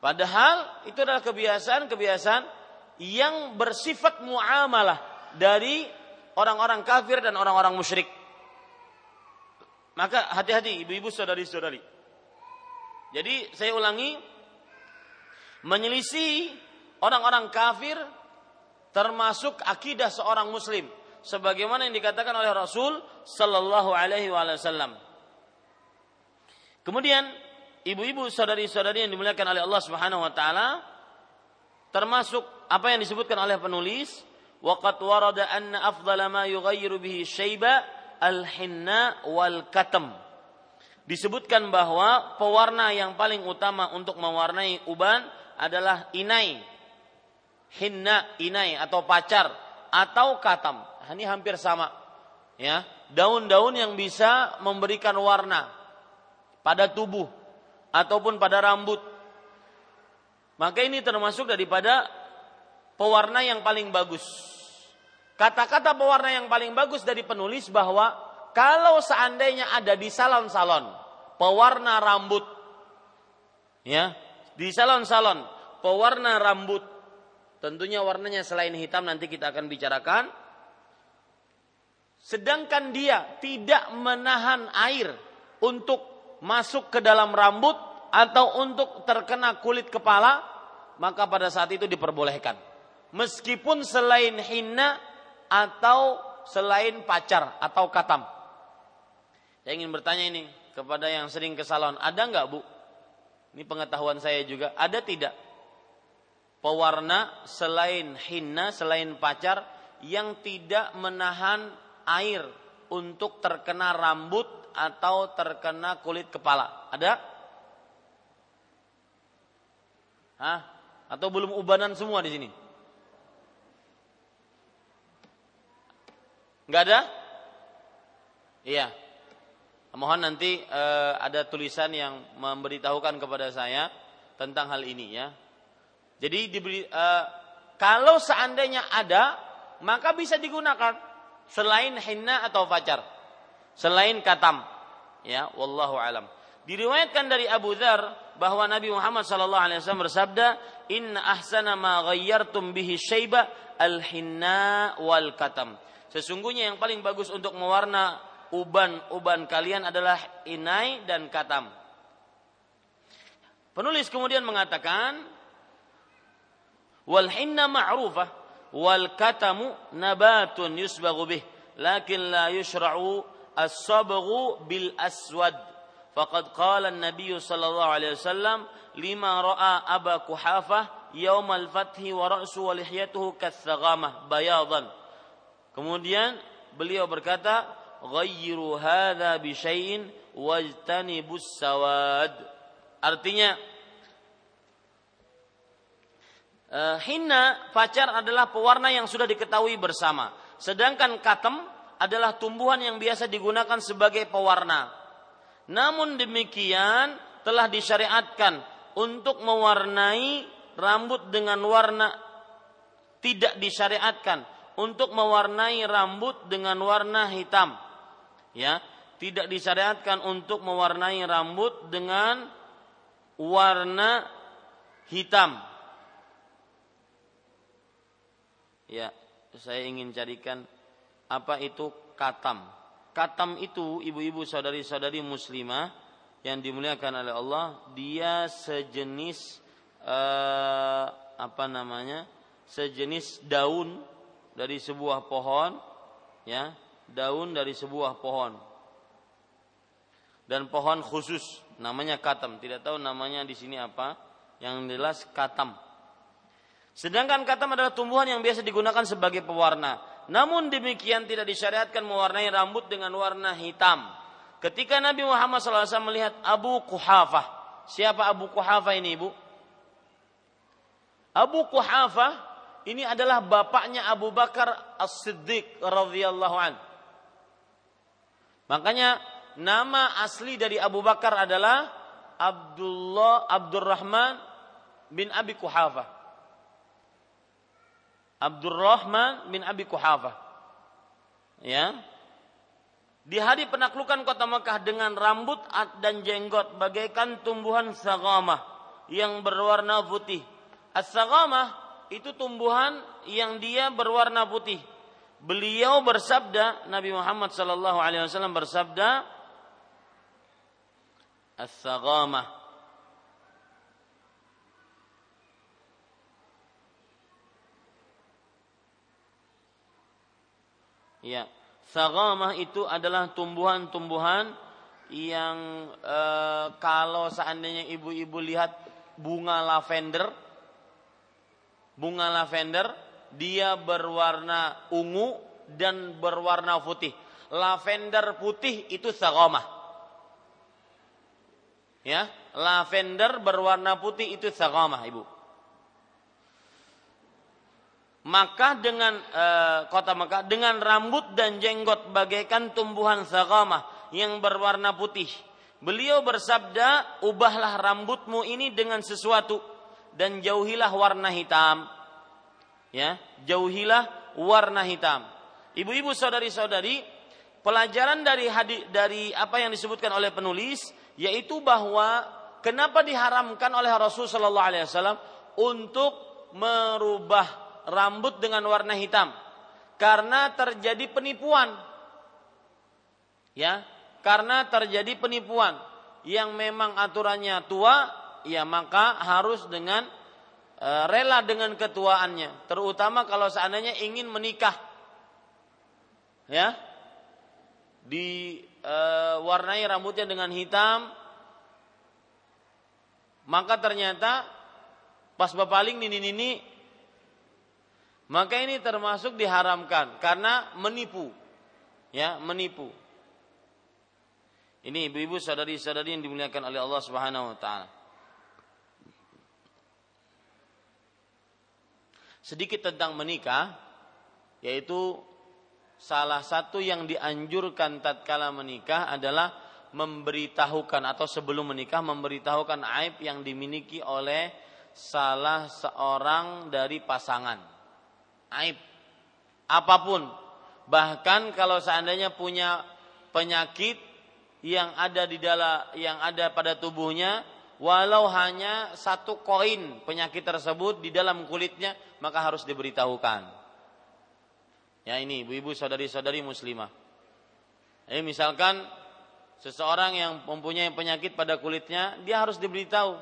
Padahal itu adalah kebiasaan-kebiasaan yang bersifat muamalah dari orang-orang kafir dan orang-orang musyrik. Maka hati-hati ibu-ibu saudari-saudari. Jadi saya ulangi Menyelisih orang-orang kafir termasuk akidah seorang muslim sebagaimana yang dikatakan oleh Rasul sallallahu alaihi wasallam. Kemudian ibu-ibu saudari-saudari yang dimuliakan oleh Allah Subhanahu wa taala termasuk apa yang disebutkan oleh penulis waqad warada anna afdala ma yughayyiru bihi syaiba al-hinna disebutkan bahwa pewarna yang paling utama untuk mewarnai uban adalah inai, hinna, inai atau pacar atau katam. Ini hampir sama. Ya, daun-daun yang bisa memberikan warna pada tubuh ataupun pada rambut. Maka ini termasuk daripada pewarna yang paling bagus. Kata-kata pewarna yang paling bagus dari penulis bahwa kalau seandainya ada di salon-salon pewarna rambut ya di salon-salon pewarna rambut tentunya warnanya selain hitam nanti kita akan bicarakan sedangkan dia tidak menahan air untuk masuk ke dalam rambut atau untuk terkena kulit kepala maka pada saat itu diperbolehkan. Meskipun selain hina atau selain pacar atau katam. Saya ingin bertanya ini kepada yang sering ke salon. Ada nggak bu? Ini pengetahuan saya juga. Ada tidak pewarna selain hinna, selain pacar yang tidak menahan air untuk terkena rambut atau terkena kulit kepala? Ada? Hah? Atau belum ubanan semua di sini? Enggak ada? Iya. Mohon nanti uh, ada tulisan yang memberitahukan kepada saya tentang hal ini ya. Jadi diberi uh, kalau seandainya ada maka bisa digunakan selain hinna atau fajar. Selain katam. Ya, wallahu alam. Diriwayatkan dari Abu Dzar bahwa Nabi Muhammad sallallahu alaihi wasallam bersabda, "Inna ahsana ma ghayyartum bihi syaiba al-hinna wal katam." Sesungguhnya yang paling bagus untuk mewarna uban-uban kalian adalah inai dan katam. Penulis kemudian mengatakan wal hinna ma'rufah wal katamu nabatun yusbaghu bih lakin la yushra'u as-sabghu bil aswad faqad qala an-nabiy sallallahu alaihi wasallam lima ra'a aba kuhafah yaum al-fathi wa ra'su wa lihyatuhu kathaghamah bayadan kemudian beliau berkata ghayyiru hadza bi syai'in wajtanibus sawad. Artinya uh, hinna pacar adalah pewarna yang sudah diketahui bersama. Sedangkan katem adalah tumbuhan yang biasa digunakan sebagai pewarna. Namun demikian telah disyariatkan untuk mewarnai rambut dengan warna tidak disyariatkan untuk mewarnai rambut dengan warna hitam ya tidak disyariatkan untuk mewarnai rambut dengan warna hitam. Ya, saya ingin carikan apa itu katam. Katam itu ibu-ibu saudari-saudari muslimah yang dimuliakan oleh Allah, dia sejenis eh, apa namanya? sejenis daun dari sebuah pohon ya daun dari sebuah pohon. Dan pohon khusus namanya katam. Tidak tahu namanya di sini apa. Yang jelas katam. Sedangkan katam adalah tumbuhan yang biasa digunakan sebagai pewarna. Namun demikian tidak disyariatkan mewarnai rambut dengan warna hitam. Ketika Nabi Muhammad SAW melihat Abu Kuhafah. Siapa Abu Kuhafah ini ibu? Abu Kuhafah ini adalah bapaknya Abu Bakar As-Siddiq radhiyallahu anhu. Makanya nama asli dari Abu Bakar adalah Abdullah Abdurrahman bin Abi Kuhafah. Abdurrahman bin Abi Kuhafah. Ya. Di hari penaklukan kota Mekah dengan rambut dan jenggot bagaikan tumbuhan sagamah yang berwarna putih. As-sagamah itu tumbuhan yang dia berwarna putih beliau bersabda Nabi Muhammad sallallahu alaihi wasallam bersabda as-saghamah Ya, sagamah itu adalah tumbuhan-tumbuhan yang e, kalau seandainya ibu-ibu lihat bunga lavender, bunga lavender dia berwarna ungu dan berwarna putih. Lavender putih itu sagamah. Ya, lavender berwarna putih itu sagamah, Ibu. Maka dengan e, kota Mekah dengan rambut dan jenggot bagaikan tumbuhan sagamah yang berwarna putih. Beliau bersabda, "Ubahlah rambutmu ini dengan sesuatu dan jauhilah warna hitam." Ya, jauhilah warna hitam. Ibu-ibu saudari-saudari, pelajaran dari hadis dari apa yang disebutkan oleh penulis yaitu bahwa kenapa diharamkan oleh Rasul sallallahu alaihi wasallam untuk merubah rambut dengan warna hitam? Karena terjadi penipuan. Ya, karena terjadi penipuan yang memang aturannya tua, ya maka harus dengan e, rela dengan ketuaannya, terutama kalau seandainya ingin menikah. Ya. Diwarnai e, rambutnya dengan hitam, maka ternyata pas bapaling nini-nini maka ini termasuk diharamkan karena menipu. Ya, menipu. Ini ibu-ibu saudari-saudari yang dimuliakan oleh Allah Subhanahu wa taala. Sedikit tentang menikah yaitu salah satu yang dianjurkan tatkala menikah adalah memberitahukan atau sebelum menikah memberitahukan aib yang dimiliki oleh salah seorang dari pasangan. Aib apa pun. Bahkan kalau seandainya punya penyakit yang ada di dalam yang ada pada tubuhnya walau hanya satu koin penyakit tersebut di dalam kulitnya maka harus diberitahukan. Ya ini ibu-ibu saudari-saudari muslimah. Ini misalkan seseorang yang mempunyai penyakit pada kulitnya dia harus diberitahu.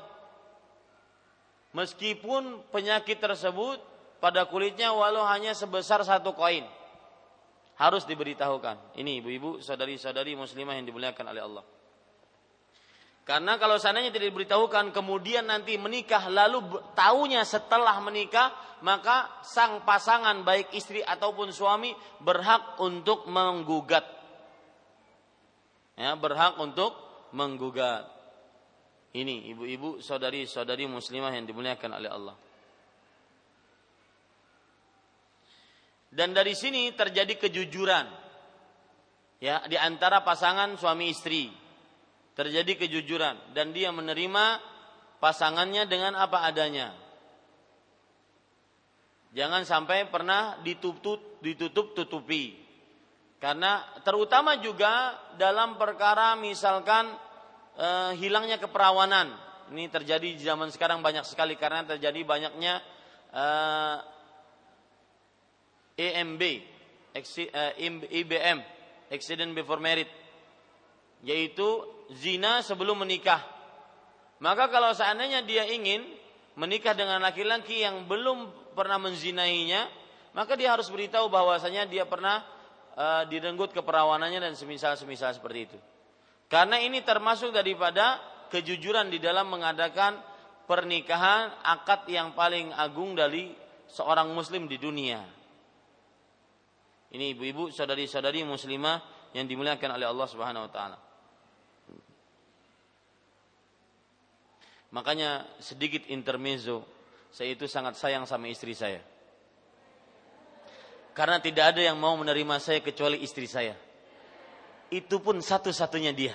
Meskipun penyakit tersebut pada kulitnya walau hanya sebesar satu koin harus diberitahukan. Ini ibu-ibu, saudari-saudari muslimah yang dimuliakan oleh Allah. Karena kalau seandainya tidak diberitahukan kemudian nanti menikah lalu tahunya setelah menikah maka sang pasangan baik istri ataupun suami berhak untuk menggugat. Ya, berhak untuk menggugat. Ini ibu-ibu, saudari-saudari muslimah yang dimuliakan oleh Allah. Dan dari sini terjadi kejujuran. Ya, di antara pasangan suami istri. Terjadi kejujuran dan dia menerima pasangannya dengan apa adanya. Jangan sampai pernah ditutup tutupi. Karena terutama juga dalam perkara misalkan e, hilangnya keperawanan. Ini terjadi di zaman sekarang banyak sekali karena terjadi banyaknya e, EMB, IBM, eh, Accident Before Marriage, yaitu zina sebelum menikah. Maka kalau seandainya dia ingin menikah dengan laki-laki yang belum pernah menzinainya, maka dia harus beritahu bahwasanya dia pernah uh, direnggut keperawanannya dan semisal-semisal seperti itu. Karena ini termasuk daripada kejujuran di dalam mengadakan pernikahan akad yang paling agung dari seorang muslim di dunia. Ini ibu-ibu, saudari-saudari muslimah yang dimuliakan oleh Allah Subhanahu wa taala. Makanya sedikit intermezzo, saya itu sangat sayang sama istri saya. Karena tidak ada yang mau menerima saya kecuali istri saya. Itu pun satu-satunya dia.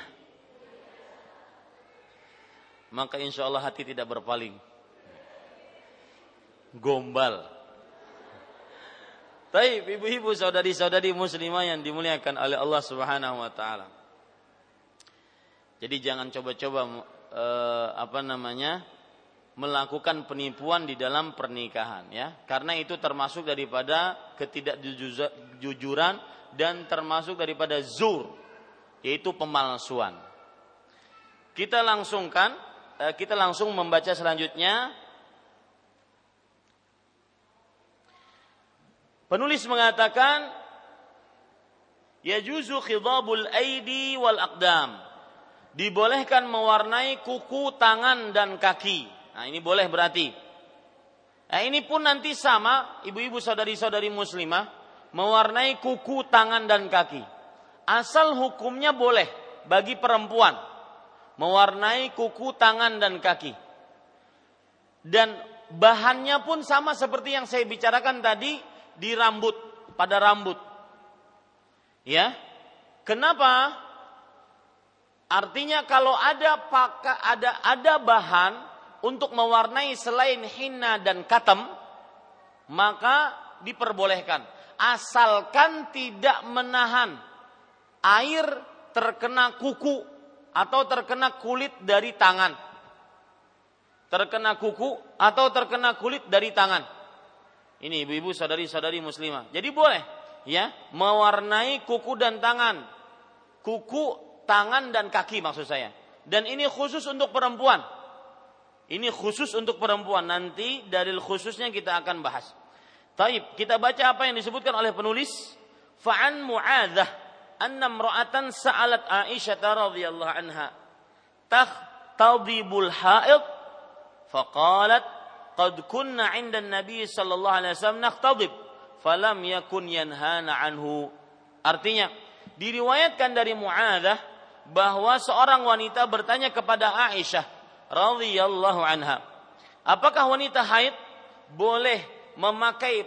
Maka insya Allah hati tidak berpaling. Gombal Baik, ibu-ibu, saudari-saudari muslimah yang dimuliakan oleh Allah Subhanahu wa taala. Jadi jangan coba-coba eh, apa namanya? melakukan penipuan di dalam pernikahan ya. Karena itu termasuk daripada ketidakjujuran dan termasuk daripada zur yaitu pemalsuan. Kita langsungkan eh, kita langsung membaca selanjutnya Penulis mengatakan yajuzu khidabul aidi wal aqdam. Dibolehkan mewarnai kuku, tangan dan kaki. Nah, ini boleh berarti. Nah, ini pun nanti sama ibu-ibu saudari-saudari muslimah mewarnai kuku, tangan dan kaki. Asal hukumnya boleh bagi perempuan mewarnai kuku, tangan dan kaki. Dan bahannya pun sama seperti yang saya bicarakan tadi di rambut, pada rambut. Ya. Kenapa? Artinya kalau ada paka, ada ada bahan untuk mewarnai selain hina dan katem, maka diperbolehkan asalkan tidak menahan air terkena kuku atau terkena kulit dari tangan. Terkena kuku atau terkena kulit dari tangan. Ini ibu-ibu saudari-saudari muslimah. Jadi boleh ya mewarnai kuku dan tangan. Kuku tangan dan kaki maksud saya. Dan ini khusus untuk perempuan. Ini khusus untuk perempuan. Nanti dalil khususnya kita akan bahas. Taib kita baca apa yang disebutkan oleh penulis? Fa'an mu'adzah anna imra'atan sa'alat Aisyah radhiyallahu anha. Tadibul haid faqalat qad kunna 'inda an-nabi sallallahu alaihi wasallam nakhtadib falam yakun yanhana anhu. Artinya, diriwayatkan dari Mu'adzah bahwa seorang wanita bertanya kepada Aisyah radhiyallahu anha, apakah wanita haid boleh memakai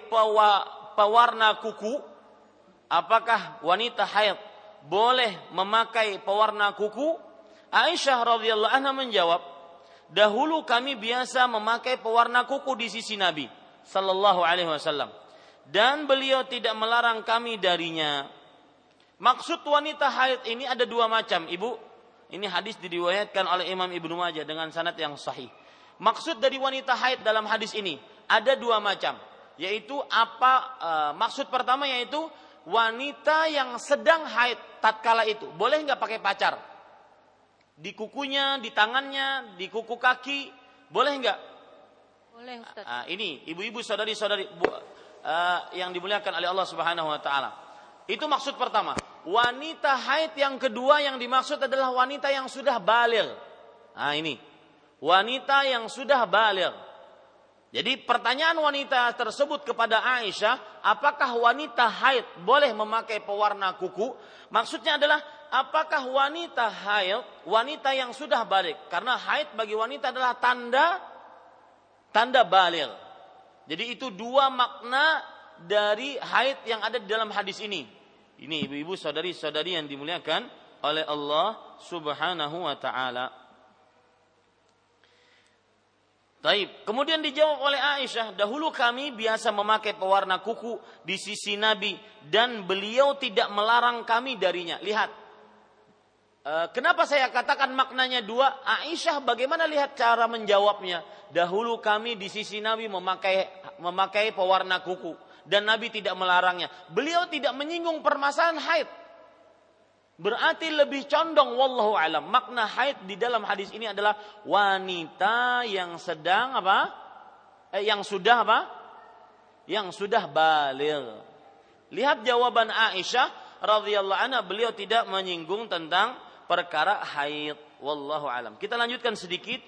pewarna kuku? Apakah wanita haid boleh memakai pewarna kuku? Aisyah radhiyallahu anha menjawab, dahulu kami biasa memakai pewarna kuku di sisi Nabi sallallahu alaihi wasallam dan beliau tidak melarang kami darinya. Maksud wanita haid ini ada dua macam, Ibu. Ini hadis diriwayatkan oleh Imam Ibnu Majah dengan sanad yang sahih. Maksud dari wanita haid dalam hadis ini ada dua macam, yaitu apa e, maksud pertama yaitu wanita yang sedang haid tatkala itu boleh nggak pakai pacar di kukunya, di tangannya, di kuku kaki, boleh nggak? Boleh Ustaz. Uh, ini ibu-ibu saudari-saudari uh, yang dimuliakan oleh Allah Subhanahu wa taala. Itu maksud pertama. Wanita haid yang kedua yang dimaksud adalah wanita yang sudah balir. Nah, ini. Wanita yang sudah balir. Jadi pertanyaan wanita tersebut kepada Aisyah, apakah wanita haid boleh memakai pewarna kuku? Maksudnya adalah apakah wanita haid, wanita yang sudah balik? Karena haid bagi wanita adalah tanda tanda balir. Jadi itu dua makna dari haid yang ada di dalam hadis ini. Ini ibu-ibu saudari-saudari yang dimuliakan oleh Allah Subhanahu wa taala. Taib. Kemudian dijawab oleh Aisyah, dahulu kami biasa memakai pewarna kuku di sisi Nabi dan beliau tidak melarang kami darinya. Lihat, Eh, kenapa saya katakan maknanya dua? Aisyah bagaimana lihat cara menjawabnya? Dahulu kami di sisi Nabi memakai memakai pewarna kuku dan Nabi tidak melarangnya. Beliau tidak menyinggung permasalahan haid. Berarti lebih condong wallahu alam. Makna haid di dalam hadis ini adalah wanita yang sedang apa? Eh, yang sudah apa? Yang sudah baligh. Lihat jawaban Aisyah radhiyallahu anha beliau tidak menyinggung tentang perkara haid. Wallahu alam. Kita lanjutkan sedikit.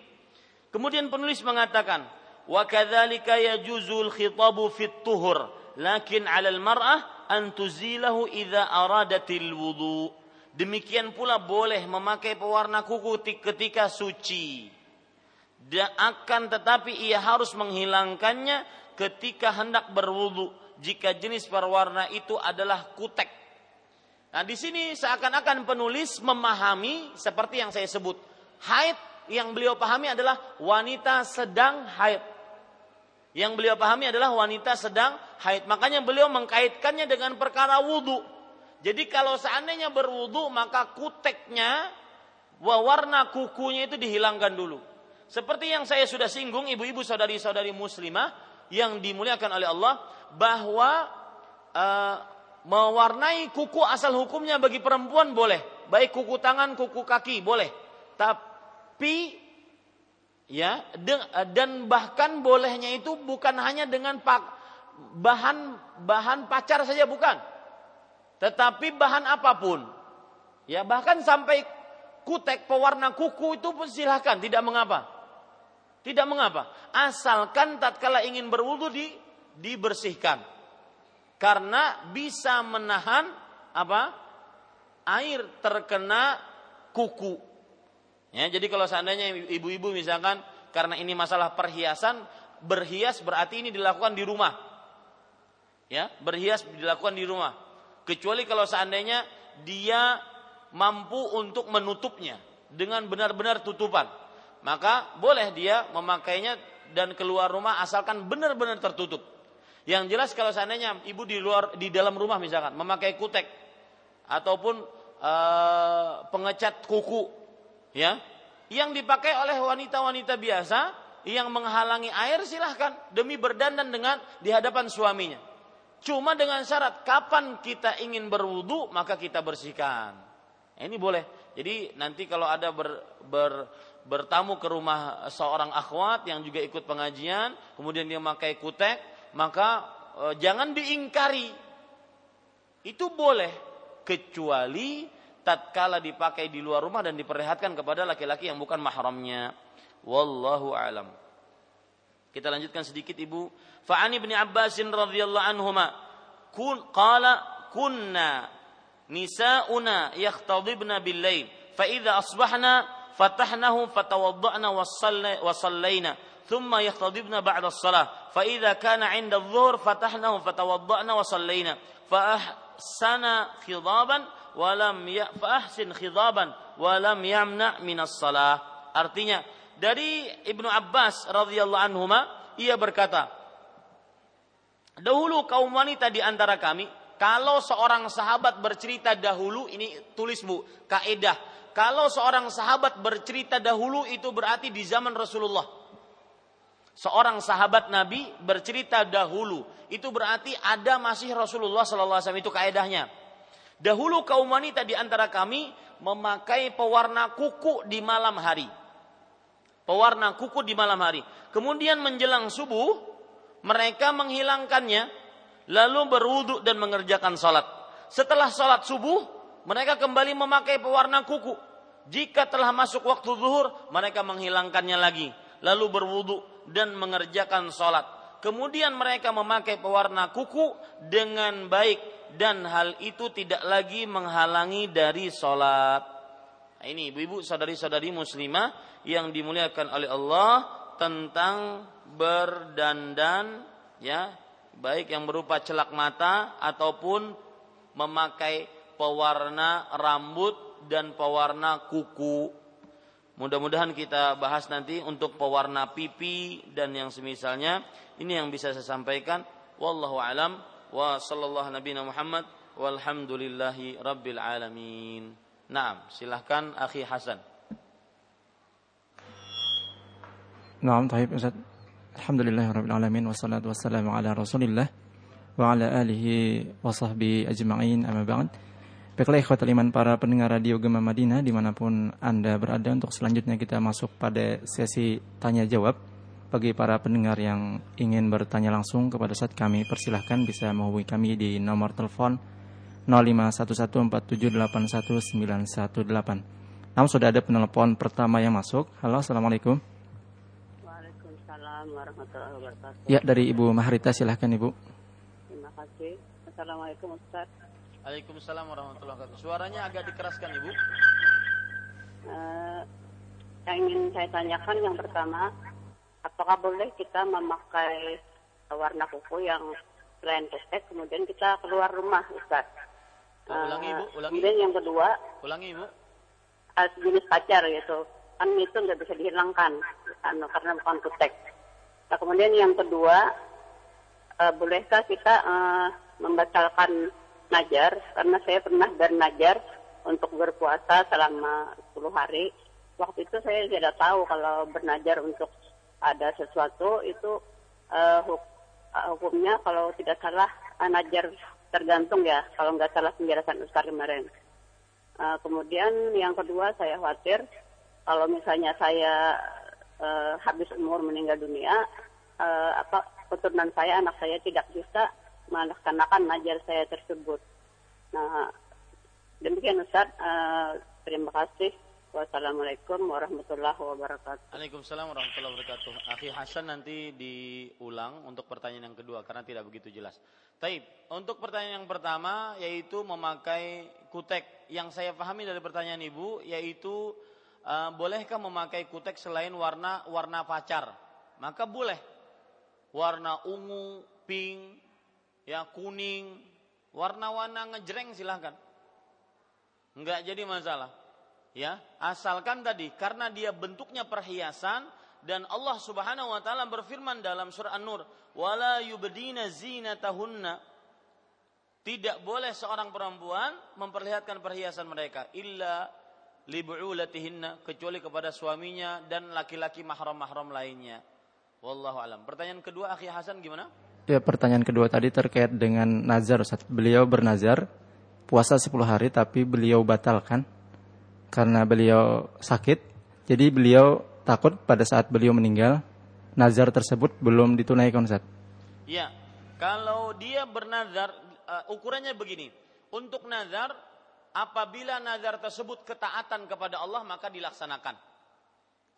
Kemudian penulis mengatakan, wa kadzalika yajuzul khitabu fit tuhur, lakin 'alal mar'ah an tuzilahu idza aradatil wudu. Demikian pula boleh memakai pewarna kuku ketika suci. Dan akan tetapi ia harus menghilangkannya ketika hendak berwudu jika jenis pewarna itu adalah kutek Nah, di sini seakan-akan penulis memahami seperti yang saya sebut. Haid yang beliau pahami adalah wanita sedang haid. Yang beliau pahami adalah wanita sedang haid. Makanya beliau mengkaitkannya dengan perkara wudhu. Jadi kalau seandainya berwudhu maka kuteknya, warna kukunya itu dihilangkan dulu. Seperti yang saya sudah singgung ibu-ibu saudari-saudari muslimah yang dimuliakan oleh Allah bahwa uh, mewarnai kuku asal hukumnya bagi perempuan boleh, baik kuku tangan, kuku kaki boleh. Tapi ya dan bahkan bolehnya itu bukan hanya dengan bahan bahan pacar saja bukan. Tetapi bahan apa pun, ya bahkan sampai kutek pewarna kuku itu pun silahkan, tidak mengapa. Tidak mengapa, asalkan tatkala ingin berwudu di dibersihkan. Karena bisa menahan apa? air terkena kuku. Ya, jadi kalau seandainya ibu-ibu misalkan karena ini masalah perhiasan, berhias berarti ini dilakukan di rumah. Ya, berhias dilakukan di rumah. Kecuali kalau seandainya dia mampu untuk menutupnya dengan benar-benar tutupan. Maka boleh dia memakainya dan keluar rumah asalkan benar-benar tertutup. Yang jelas kalau seandainya ibu di luar di dalam rumah misalkan memakai kutek ataupun uh, pengecat kuku ya yang dipakai oleh wanita-wanita biasa yang menghalangi air silahkan demi berdandan dengan di hadapan suaminya. Cuma dengan syarat kapan kita ingin berwudu maka kita bersihkan. Ini boleh. Jadi nanti kalau ada ber, ber, bertamu ke rumah seorang akhwat yang juga ikut pengajian, kemudian dia memakai kutek, maka e, jangan diingkari. Itu boleh kecuali tatkala dipakai di luar rumah dan diperlihatkan kepada laki-laki yang bukan mahramnya. Wallahu alam. Kita lanjutkan sedikit Ibu. Fa'an Ibnu Abbasin radhiyallahu anhuma kun qala kunna nisa'una yakhtadibna billayl فإذا asbahna fatahnahu fatawadda'na wasallayna thumma yakhtadibna ba'da as-salah fa idza kana 'inda adh-dhuhr fatahnahu fatawadda'na wasallayna fa ahsana khidaban wa lam ya fa artinya dari Ibnu Abbas radhiyallahu anhu ia berkata, dahulu kaum wanita di antara kami, kalau seorang sahabat bercerita dahulu ini tulis Bu, kaidah. Kalau seorang sahabat bercerita dahulu itu berarti di zaman Rasulullah. Seorang sahabat Nabi bercerita dahulu, itu berarti ada masih Rasulullah sallallahu alaihi wasallam itu kaidahnya. Dahulu kaum wanita di antara kami memakai pewarna kuku di malam hari. Pewarna kuku di malam hari. Kemudian menjelang subuh, mereka menghilangkannya, lalu berwudhu dan mengerjakan salat. Setelah salat subuh, mereka kembali memakai pewarna kuku. Jika telah masuk waktu zuhur, mereka menghilangkannya lagi, lalu berwudhu dan mengerjakan salat. Kemudian mereka memakai pewarna kuku dengan baik dan hal itu tidak lagi menghalangi dari sholat. Nah, ini ibu-ibu saudari-saudari muslimah yang dimuliakan oleh Allah tentang berdandan ya baik yang berupa celak mata ataupun memakai pewarna rambut dan pewarna kuku. Mudah-mudahan kita bahas nanti untuk pewarna pipi dan yang semisalnya. Ini yang bisa saya sampaikan. Wallahu alam wa sallallahu nabiyana Muhammad walhamdulillahi rabbil alamin. Naam, silahkan akhi Hasan. Naam, taib Ustaz. Alhamdulillah rabbil alamin wassalatu wassalamu ala Rasulillah wa ala alihi wa sahbihi ajma'in amma ba'd. Baiklah ikhwatal iman para pendengar radio Gema Madinah di mana pun Anda berada untuk selanjutnya kita masuk pada sesi tanya jawab. Bagi para pendengar yang ingin bertanya langsung kepada saat kami persilahkan bisa menghubungi kami di nomor telepon 051147819118. Namun sudah ada penelpon pertama yang masuk. Halo, assalamualaikum. Waalaikumsalam warahmatullahi wabarakatuh. Ya, dari Ibu Maharita silahkan Ibu. Terima kasih. Assalamualaikum Ustaz. Waalaikumsalam warahmatullahi wabarakatuh. Suaranya agak dikeraskan Ibu. Uh, yang ingin saya tanyakan yang pertama, apakah boleh kita memakai warna kuku yang selain ketek kemudian kita keluar rumah Ustaz. Uh, ulangi Ibu, ulangi. Kemudian yang kedua, ulangi Ibu. Uh, jenis pacar gitu. Kan itu nggak bisa dihilangkan anu, karena bukan ketek. Nah, kemudian yang kedua, uh, bolehkah kita uh, membatalkan najar karena saya pernah bernajar untuk berpuasa selama 10 hari. Waktu itu saya tidak tahu kalau bernajar untuk ada sesuatu itu uh, hukumnya kalau tidak salah anajar tergantung ya kalau nggak salah penjelasan Ustaz kemarin. Uh, kemudian yang kedua saya khawatir kalau misalnya saya uh, habis umur meninggal dunia uh, apa keturunan saya anak saya tidak bisa melaksanakan najar saya tersebut. Nah, demikian Ustaz. Uh, terima kasih. Wassalamualaikum warahmatullahi wabarakatuh. Waalaikumsalam warahmatullahi wabarakatuh. Akhi Hasan nanti diulang untuk pertanyaan yang kedua karena tidak begitu jelas. Taib, untuk pertanyaan yang pertama yaitu memakai kutek. Yang saya pahami dari pertanyaan Ibu yaitu uh, bolehkah memakai kutek selain warna warna pacar? Maka boleh. Warna ungu, pink, ya kuning, warna-warna ngejreng silahkan. Enggak jadi masalah ya asalkan tadi karena dia bentuknya perhiasan dan Allah Subhanahu wa taala berfirman dalam surah An-Nur wala yubdina zinatahunna tidak boleh seorang perempuan memperlihatkan perhiasan mereka illa libu'ulatihinna kecuali kepada suaminya dan laki-laki mahram-mahram lainnya. Wallahu alam. Pertanyaan kedua Akhi Hasan gimana? Ya, pertanyaan kedua tadi terkait dengan nazar Ustaz. Beliau bernazar puasa 10 hari tapi beliau batalkan karena beliau sakit. Jadi beliau takut pada saat beliau meninggal nazar tersebut belum ditunaikan Ustaz. Ya, kalau dia bernazar uh, ukurannya begini. Untuk nazar apabila nazar tersebut ketaatan kepada Allah maka dilaksanakan.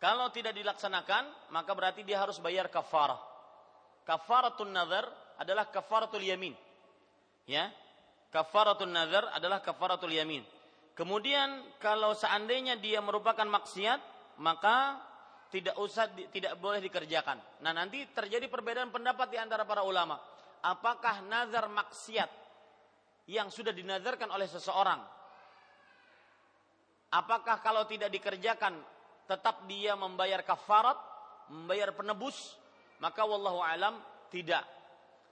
Kalau tidak dilaksanakan maka berarti dia harus bayar kafarah. Kafaratun nazar adalah kafaratul yamin. Ya. Kafaratul nazar adalah kafaratul yamin. Kemudian kalau seandainya dia merupakan maksiat, maka tidak usah tidak boleh dikerjakan. Nah, nanti terjadi perbedaan pendapat di antara para ulama. Apakah nazar maksiat yang sudah dinazarkan oleh seseorang apakah kalau tidak dikerjakan tetap dia membayar kafarat, membayar penebus? Maka wallahu alam tidak.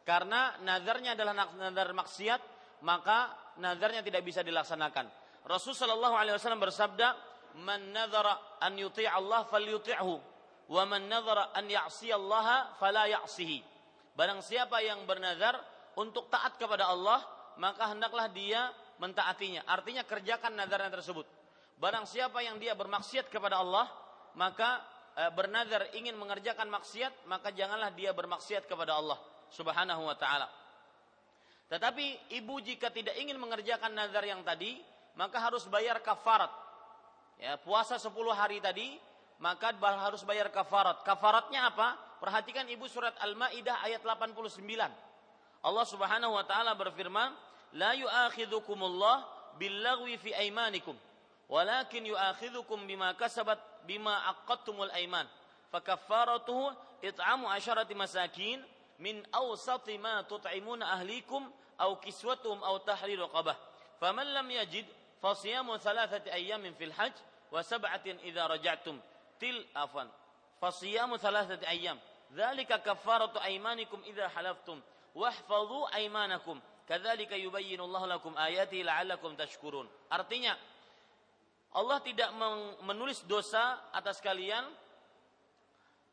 Karena nazarnya adalah nazar maksiat, maka nazarnya tidak bisa dilaksanakan. Rasul sallallahu alaihi wasallam bersabda, "Man nadhara an yuti' Allah falyuti'hu, wa man nadhara an ya'si Allah fala ya'sihi." Barang siapa yang bernazar untuk taat kepada Allah, maka hendaklah dia mentaatinya. Artinya kerjakan nazarnya tersebut. Barang siapa yang dia bermaksiat kepada Allah, maka e, bernazar ingin mengerjakan maksiat, maka janganlah dia bermaksiat kepada Allah Subhanahu wa taala. Tetapi ibu jika tidak ingin mengerjakan nazar yang tadi, maka harus bayar kafarat. Ya, puasa 10 hari tadi, maka harus bayar kafarat. Kafaratnya apa? Perhatikan Ibu surat Al-Maidah ayat 89. Allah Subhanahu wa taala berfirman, "La yu'akhidhukumullah billaghwi fi aimanikum, ولكن يؤاخذكم بما كسبت بما عقدتم الأيمان. فكفارته إطعام عشرة مساكين من أوسط ما تطعمون أهليكم أو كسوتهم أو تحرير رقبة. فمن لم يجد فصيام ثلاثة أيام في الحج وسبعة إذا رجعتم. تل عفوا فصيام ثلاثة أيام. ذلك كفارة أيمانكم إذا حلفتم. واحفظوا أيمانكم. كذلك يبين الله لكم آياته لعلكم تشكرون. artinya Allah tidak menulis dosa atas kalian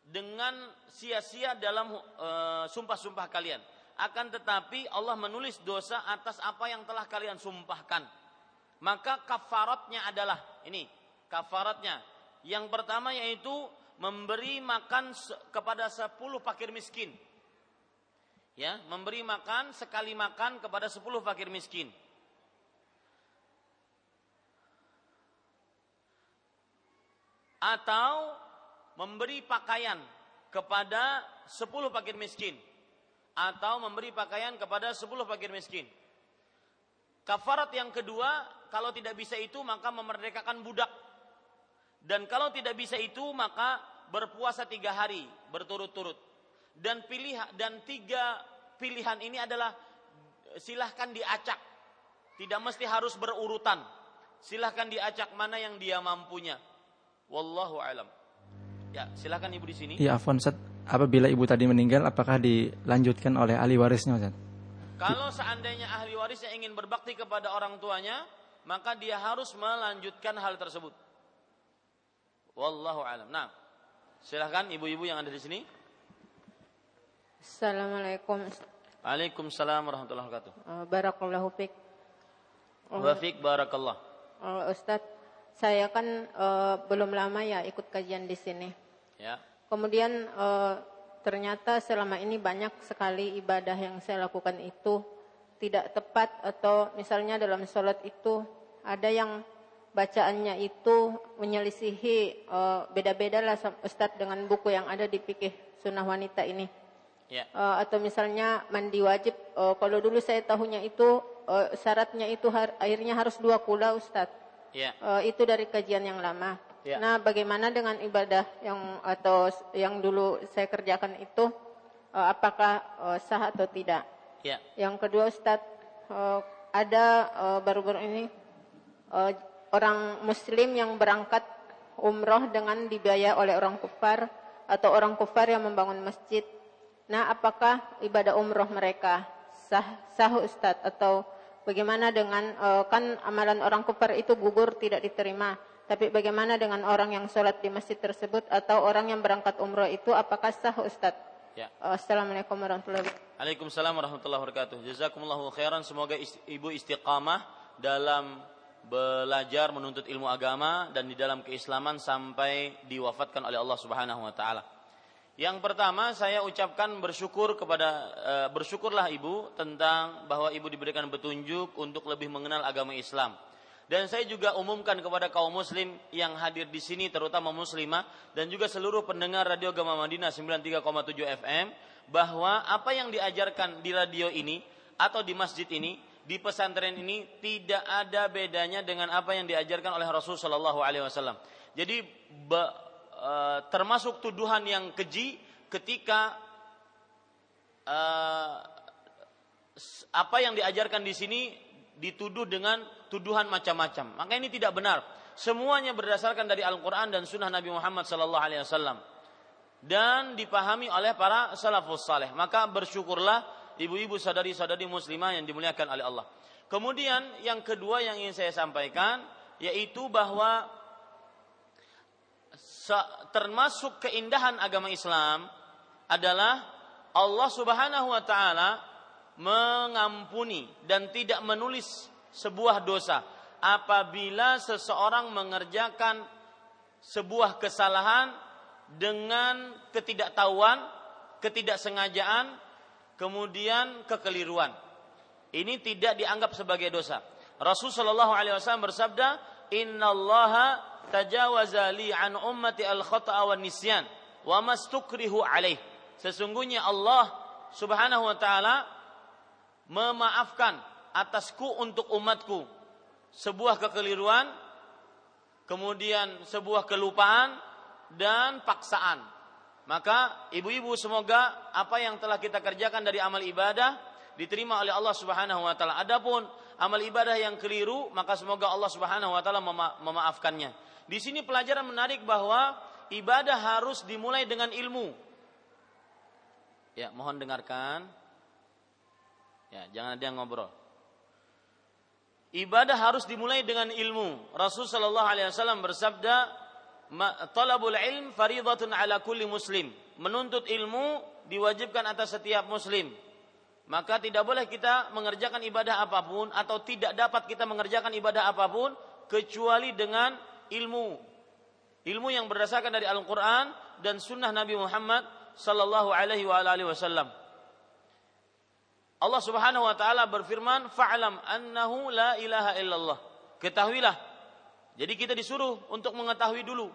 dengan sia-sia dalam uh, sumpah-sumpah kalian akan tetapi Allah menulis dosa atas apa yang telah kalian sumpahkan maka kafaratnya adalah ini kafaratnya. Yang pertama yaitu memberi makan kepada sepuluh fakir miskin. Ya, memberi makan sekali makan kepada sepuluh fakir miskin. Atau memberi pakaian kepada sepuluh fakir miskin. Atau memberi pakaian kepada sepuluh fakir miskin. Kafarat yang kedua kalau tidak bisa itu maka memerdekakan budak. Dan kalau tidak bisa itu maka berpuasa tiga hari berturut-turut. Dan pilihan dan tiga pilihan ini adalah silahkan diacak. Tidak mesti harus berurutan. Silahkan diacak mana yang dia mampunya. Wallahu alam. Ya, silahkan ibu di sini. Ya, Afwan Apabila ibu tadi meninggal, apakah dilanjutkan oleh ahli warisnya, Ustaz? Kalau seandainya ahli warisnya ingin berbakti kepada orang tuanya, maka dia harus melanjutkan hal tersebut. Wallahu alam. Nah, silahkan ibu-ibu yang ada di sini. Assalamualaikum. Waalaikumsalam warahmatullahi wabarakatuh. Uh, barakallahu fiik. Uh, Wa barakallah. Uh, Ustaz, saya kan uh, belum lama ya ikut kajian di sini. Ya. Kemudian uh, ternyata selama ini banyak sekali ibadah yang saya lakukan itu tidak tepat atau misalnya dalam sholat itu ada yang bacaannya itu menyelisihi uh, beda-beda lah Ustadz dengan buku yang ada di fikih sunnah wanita ini. Ya. Uh, atau misalnya mandi wajib, uh, kalau dulu saya tahunya itu uh, syaratnya itu har airnya harus dua kula Ustadz. Ya. Uh, itu dari kajian yang lama. Ya. Nah, bagaimana dengan ibadah yang atau yang dulu saya kerjakan itu, uh, apakah uh, sah atau tidak? Ya. Yang kedua Ustadz, uh, ada baru-baru uh, ini uh, orang muslim yang berangkat umroh dengan dibiayai oleh orang kufar atau orang kufar yang membangun masjid. Nah, apakah ibadah umroh mereka sah sah Ustadz atau bagaimana dengan uh, kan amalan orang kufar itu gugur tidak diterima. Tapi bagaimana dengan orang yang sholat di masjid tersebut atau orang yang berangkat umroh itu apakah sah Ustadz? Ya. Uh, Assalamualaikum warahmatullahi wabarakatuh. Waalaikumsalam warahmatullahi wabarakatuh. Jazakumullahu khairan. Semoga ibu istiqamah dalam belajar menuntut ilmu agama dan di dalam keislaman sampai diwafatkan oleh Allah Subhanahu wa taala. Yang pertama saya ucapkan bersyukur kepada e, bersyukurlah ibu tentang bahwa ibu diberikan petunjuk untuk lebih mengenal agama Islam. Dan saya juga umumkan kepada kaum muslim yang hadir di sini terutama muslimah dan juga seluruh pendengar Radio Gama Madinah 93,7 FM bahwa apa yang diajarkan di radio ini atau di masjid ini di pesantren ini tidak ada bedanya dengan apa yang diajarkan oleh Rasul Shallallahu Alaihi Wasallam. Jadi e, termasuk tuduhan yang keji ketika e, apa yang diajarkan di sini dituduh dengan tuduhan macam-macam. Maka ini tidak benar. Semuanya berdasarkan dari Al-Quran dan Sunnah Nabi Muhammad Sallallahu Alaihi Wasallam dan dipahami oleh para salafus saleh. Maka bersyukurlah ibu-ibu sadari-sadari muslimah yang dimuliakan oleh Allah. Kemudian yang kedua yang ingin saya sampaikan yaitu bahwa termasuk keindahan agama Islam adalah Allah Subhanahu wa taala mengampuni dan tidak menulis sebuah dosa apabila seseorang mengerjakan sebuah kesalahan dengan ketidaktahuan, ketidaksengajaan kemudian kekeliruan. Ini tidak dianggap sebagai dosa. Rasul Shallallahu Alaihi Wasallam bersabda, Inna Allah tajawaza li an ummati al khata'a wa nisyan wa mastukrihu alaih. Sesungguhnya Allah Subhanahu wa taala memaafkan atasku untuk umatku sebuah kekeliruan, kemudian sebuah kelupaan dan paksaan maka ibu-ibu semoga apa yang telah kita kerjakan dari amal ibadah diterima oleh Allah Subhanahu wa taala. Adapun amal ibadah yang keliru, maka semoga Allah Subhanahu wa taala mema memaafkannya. Di sini pelajaran menarik bahwa ibadah harus dimulai dengan ilmu. Ya, mohon dengarkan. Ya, jangan ada yang ngobrol. Ibadah harus dimulai dengan ilmu. Rasul sallallahu alaihi wasallam bersabda, talabul ilm faridatun ala kulli muslim. Menuntut ilmu diwajibkan atas setiap muslim. Maka tidak boleh kita mengerjakan ibadah apa pun atau tidak dapat kita mengerjakan ibadah apa pun kecuali dengan ilmu. Ilmu yang berdasarkan dari Al-Qur'an dan sunnah Nabi Muhammad sallallahu alaihi wa alihi wasallam. Allah Subhanahu wa taala berfirman, "Fa'lam annahu la ilaha illallah." Ketahuilah jadi kita disuruh untuk mengetahui dulu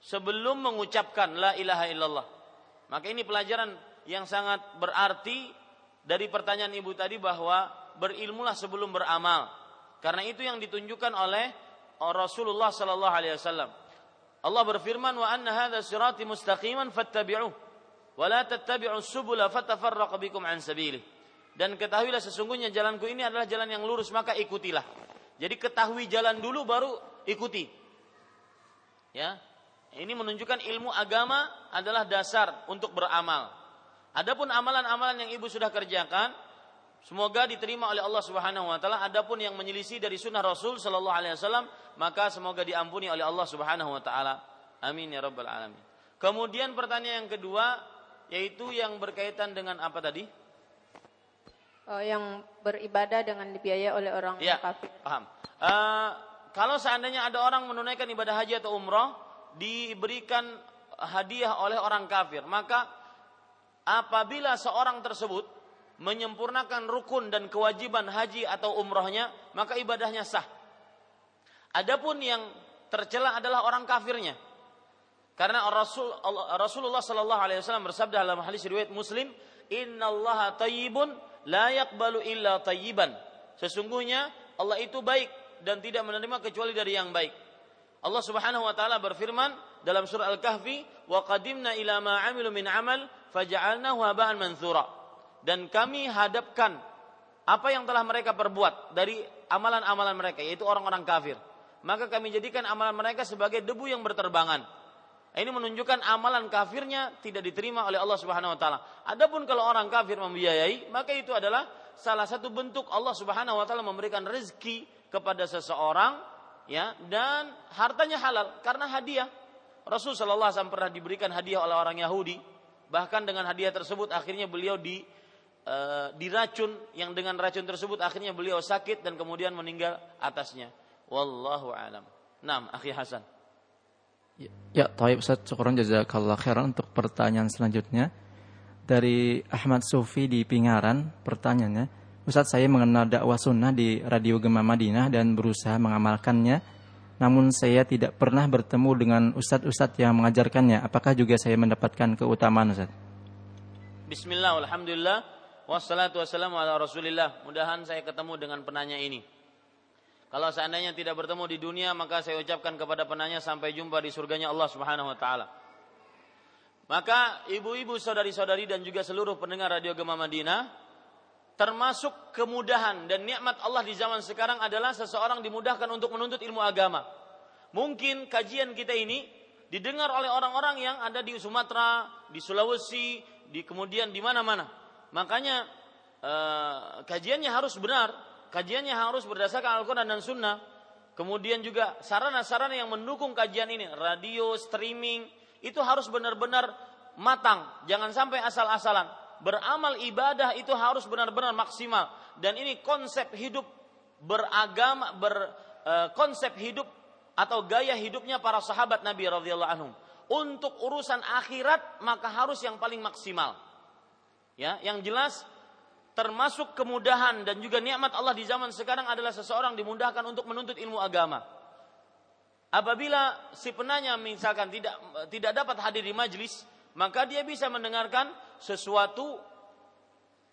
sebelum mengucapkan la ilaha illallah. Maka ini pelajaran yang sangat berarti dari pertanyaan ibu tadi bahwa berilmulah sebelum beramal. Karena itu yang ditunjukkan oleh Rasulullah sallallahu alaihi wasallam. Allah berfirman wa anna hadza sirati mustaqiman fattabi'uh wa la tattabi'us subula fatafarraqu bikum an sabilih. Dan ketahuilah sesungguhnya jalanku ini adalah jalan yang lurus maka ikutilah. Jadi ketahui jalan dulu baru ikuti. Ya. Ini menunjukkan ilmu agama adalah dasar untuk beramal. Adapun amalan-amalan yang ibu sudah kerjakan, semoga diterima oleh Allah Subhanahu wa taala. Adapun yang menyelisih dari sunnah Rasul sallallahu alaihi wasallam, maka semoga diampuni oleh Allah Subhanahu wa taala. Amin ya rabbal alamin. Kemudian pertanyaan yang kedua yaitu yang berkaitan dengan apa tadi? Oh, yang beribadah dengan dibiayai oleh orang ya, kafir. Paham. Uh, kalau seandainya ada orang menunaikan ibadah haji atau umroh diberikan hadiah oleh orang kafir, maka apabila seorang tersebut menyempurnakan rukun dan kewajiban haji atau umrohnya, maka ibadahnya sah. Adapun yang tercela adalah orang kafirnya. Karena Rasul Rasulullah Shallallahu Alaihi Wasallam bersabda dalam hadis riwayat Muslim, Inna Allah tayyibun la yakbalu illa tayyiban. Sesungguhnya Allah itu baik dan tidak menerima kecuali dari yang baik. Allah Subhanahu wa taala berfirman dalam surah Al-Kahfi, "Wa qadimna ila ma 'amilu min 'amal faj'alnahu haba'an mantsura." Dan kami hadapkan apa yang telah mereka perbuat dari amalan-amalan mereka yaitu orang-orang kafir. Maka kami jadikan amalan mereka sebagai debu yang berterbangan. Ini menunjukkan amalan kafirnya tidak diterima oleh Allah Subhanahu wa taala. Adapun kalau orang kafir membiayai maka itu adalah salah satu bentuk Allah Subhanahu wa taala memberikan rezeki kepada seseorang ya dan hartanya halal karena hadiah. Rasul sallallahu alaihi pernah diberikan hadiah oleh orang Yahudi. Bahkan dengan hadiah tersebut akhirnya beliau di e, diracun yang dengan racun tersebut akhirnya beliau sakit dan kemudian meninggal atasnya. Wallahu alam. Nam, akhi Hasan. Ya, ya taib Ustaz, syukuran jazakallah khairan untuk pertanyaan selanjutnya. Dari Ahmad Sufi di Pingaran, pertanyaannya, Ustaz saya mengenal dakwah sunnah di Radio Gema Madinah dan berusaha mengamalkannya, namun saya tidak pernah bertemu dengan ustadz-ustadz yang mengajarkannya. Apakah juga saya mendapatkan keutamaan Ustaz? Bismillah, Alhamdulillah. Wassalatu wassalamu ala rasulillah. Mudahan saya ketemu dengan penanya ini. Kalau seandainya tidak bertemu di dunia, maka saya ucapkan kepada penanya sampai jumpa di surganya Allah Subhanahu wa taala. Maka ibu-ibu, saudari-saudari dan juga seluruh pendengar Radio Gema Madinah, termasuk kemudahan dan nikmat Allah di zaman sekarang adalah seseorang dimudahkan untuk menuntut ilmu agama. Mungkin kajian kita ini didengar oleh orang-orang yang ada di Sumatera, di Sulawesi, di kemudian di mana-mana. Makanya eh, kajiannya harus benar, kajiannya harus berdasarkan Al-Quran dan Sunnah. Kemudian juga sarana-sarana yang mendukung kajian ini, radio, streaming, itu harus benar-benar matang. Jangan sampai asal-asalan. Beramal ibadah itu harus benar-benar maksimal. Dan ini konsep hidup beragama, ber, eh, konsep hidup atau gaya hidupnya para sahabat Nabi radhiyallahu anhum. Untuk urusan akhirat maka harus yang paling maksimal. Ya, yang jelas termasuk kemudahan dan juga nikmat Allah di zaman sekarang adalah seseorang dimudahkan untuk menuntut ilmu agama. Apabila si penanya misalkan tidak tidak dapat hadir di majlis, maka dia bisa mendengarkan sesuatu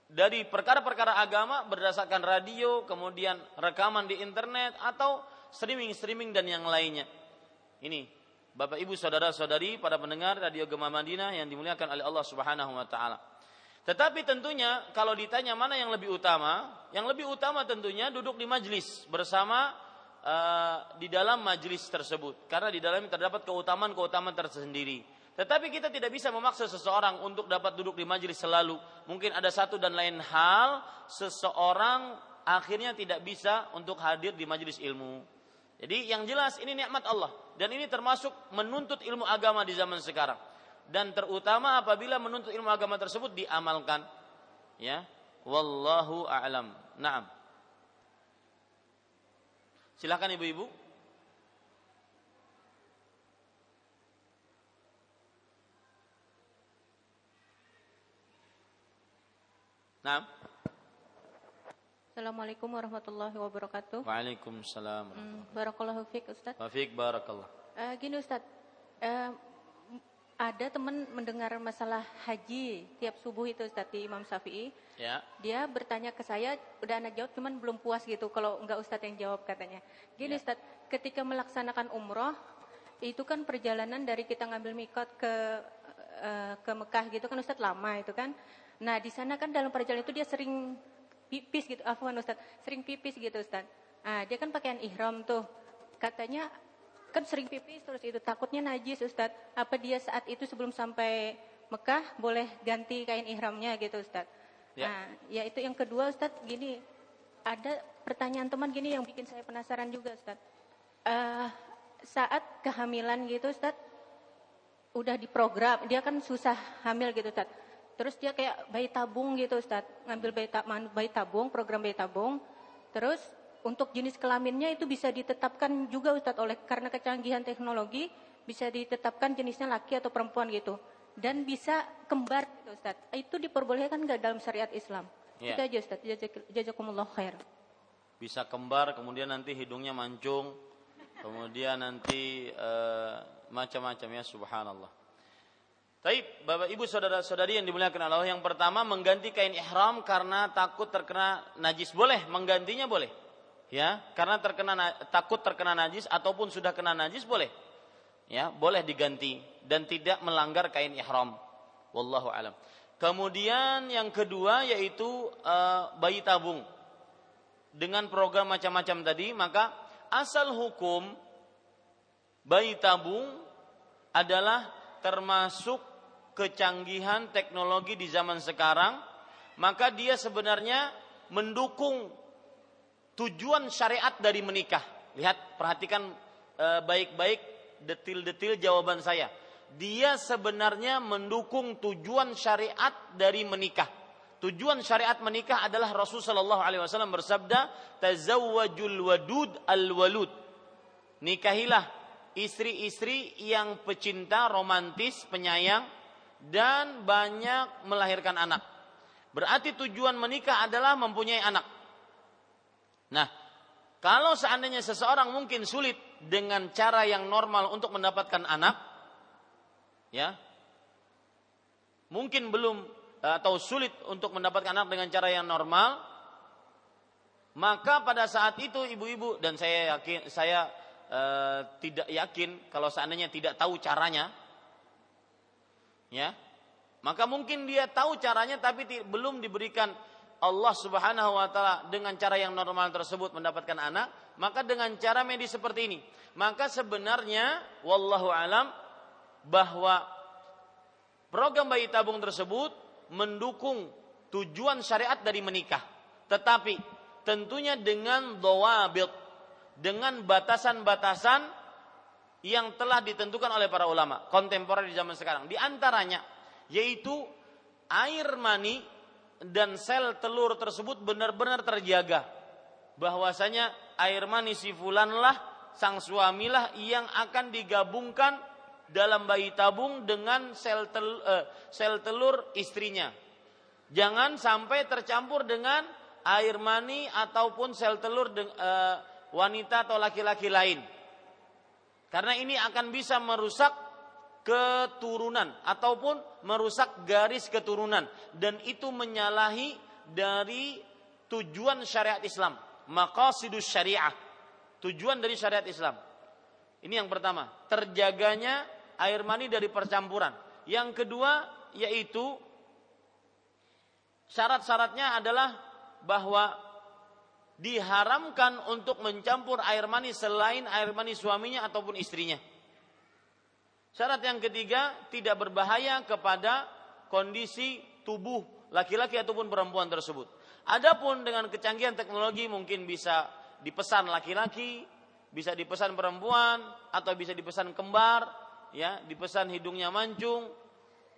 dari perkara-perkara agama berdasarkan radio, kemudian rekaman di internet atau streaming-streaming dan yang lainnya. Ini Bapak Ibu saudara-saudari para pendengar Radio Gema Madinah yang dimuliakan oleh Allah Subhanahu wa taala. Tetapi tentunya kalau ditanya mana yang lebih utama, yang lebih utama tentunya duduk di majlis bersama uh, di dalam majlis tersebut. Karena di dalamnya terdapat keutamaan-keutamaan tersendiri. Tetapi kita tidak bisa memaksa seseorang untuk dapat duduk di majlis selalu. Mungkin ada satu dan lain hal seseorang akhirnya tidak bisa untuk hadir di majlis ilmu. Jadi yang jelas ini nikmat Allah dan ini termasuk menuntut ilmu agama di zaman sekarang dan terutama apabila menuntut ilmu agama tersebut diamalkan. Ya. Wallahu a'lam. Naam. Silakan ibu-ibu. Naam. Assalamualaikum warahmatullahi wabarakatuh. Waalaikumsalam. Hmm, barakallahu fiik Ustaz. Wa fiik barakallah. Uh, gini Ustaz, uh, ada teman mendengar masalah haji tiap subuh itu Ustaz di Imam Syafi'i. Ya. Dia bertanya ke saya, udah anak jawab cuman belum puas gitu kalau enggak Ustaz yang jawab katanya. Gini ya. Ustaz, ketika melaksanakan umroh itu kan perjalanan dari kita ngambil mikot ke uh, ke Mekah gitu kan Ustaz lama itu kan. Nah, di sana kan dalam perjalanan itu dia sering pipis gitu, afwan Ustaz, sering pipis gitu Ustaz. Nah, dia kan pakaian ihram tuh. Katanya kan sering pipis terus itu takutnya najis Ustaz. Apa dia saat itu sebelum sampai Mekah boleh ganti kain ihramnya gitu Ustaz. Ya. Nah, ya itu yang kedua Ustaz gini ada pertanyaan teman gini yang bikin saya penasaran juga Ustaz. Uh, saat kehamilan gitu Ustaz udah diprogram dia kan susah hamil gitu Ustaz. Terus dia kayak bayi tabung gitu Ustaz, ngambil bayi, bayi tabung, program bayi tabung. Terus untuk jenis kelaminnya itu bisa ditetapkan juga Ustadz oleh karena kecanggihan teknologi bisa ditetapkan jenisnya laki atau perempuan gitu dan bisa kembar gitu Ustadz. Itu diperbolehkan nggak dalam syariat Islam? Ya. Itu aja Ustaz. Jazak- Jazakumullah khair. Bisa kembar, kemudian nanti hidungnya mancung, kemudian nanti eh, macam-macam ya subhanallah. Taib, Bapak Ibu saudara-saudari yang dimuliakan Allah, yang pertama mengganti kain ihram karena takut terkena najis. Boleh, menggantinya boleh. Ya, karena terkena na- takut terkena najis ataupun sudah kena najis boleh. Ya, boleh diganti dan tidak melanggar kain ihram. Wallahu alam. Kemudian yang kedua yaitu eh, bayi tabung. Dengan program macam-macam tadi, maka asal hukum bayi tabung adalah termasuk kecanggihan teknologi di zaman sekarang, maka dia sebenarnya mendukung tujuan syariat dari menikah. Lihat, perhatikan eh, baik-baik detil-detil jawaban saya. Dia sebenarnya mendukung tujuan syariat dari menikah. Tujuan syariat menikah adalah Rasul Shallallahu Alaihi Wasallam bersabda, "Tazawwajul wadud al walud." Nikahilah istri-istri yang pecinta, romantis, penyayang, dan banyak melahirkan anak. Berarti tujuan menikah adalah mempunyai anak. Nah, kalau seandainya seseorang mungkin sulit dengan cara yang normal untuk mendapatkan anak, ya, mungkin belum atau sulit untuk mendapatkan anak dengan cara yang normal, maka pada saat itu ibu-ibu dan saya yakin saya eh, tidak yakin kalau seandainya tidak tahu caranya, ya, maka mungkin dia tahu caranya tapi belum diberikan Allah Subhanahu wa taala dengan cara yang normal tersebut mendapatkan anak, maka dengan cara medis seperti ini. Maka sebenarnya wallahu alam bahwa program bayi tabung tersebut mendukung tujuan syariat dari menikah. Tetapi tentunya dengan dawabit, dengan batasan-batasan yang telah ditentukan oleh para ulama kontemporer di zaman sekarang. Di antaranya yaitu air mani dan sel telur tersebut benar-benar terjaga. Bahwasanya air mani si fulanlah sang suamilah yang akan digabungkan dalam bayi tabung dengan sel telur, sel telur istrinya. Jangan sampai tercampur dengan air mani ataupun sel telur deng- eh, wanita atau laki-laki lain. Karena ini akan bisa merusak keturunan ataupun merusak garis keturunan dan itu menyalahi dari tujuan syariat Islam, maqasidus syariah. Tujuan dari syariat Islam. Ini yang pertama, terjaganya air mani dari percampuran. Yang kedua yaitu syarat-syaratnya adalah bahwa diharamkan untuk mencampur air mani selain air mani suaminya ataupun istrinya. Syarat yang ketiga tidak berbahaya kepada kondisi tubuh laki-laki ataupun perempuan tersebut. Adapun dengan kecanggihan teknologi mungkin bisa dipesan laki-laki, bisa dipesan perempuan atau bisa dipesan kembar, ya, dipesan hidungnya mancung,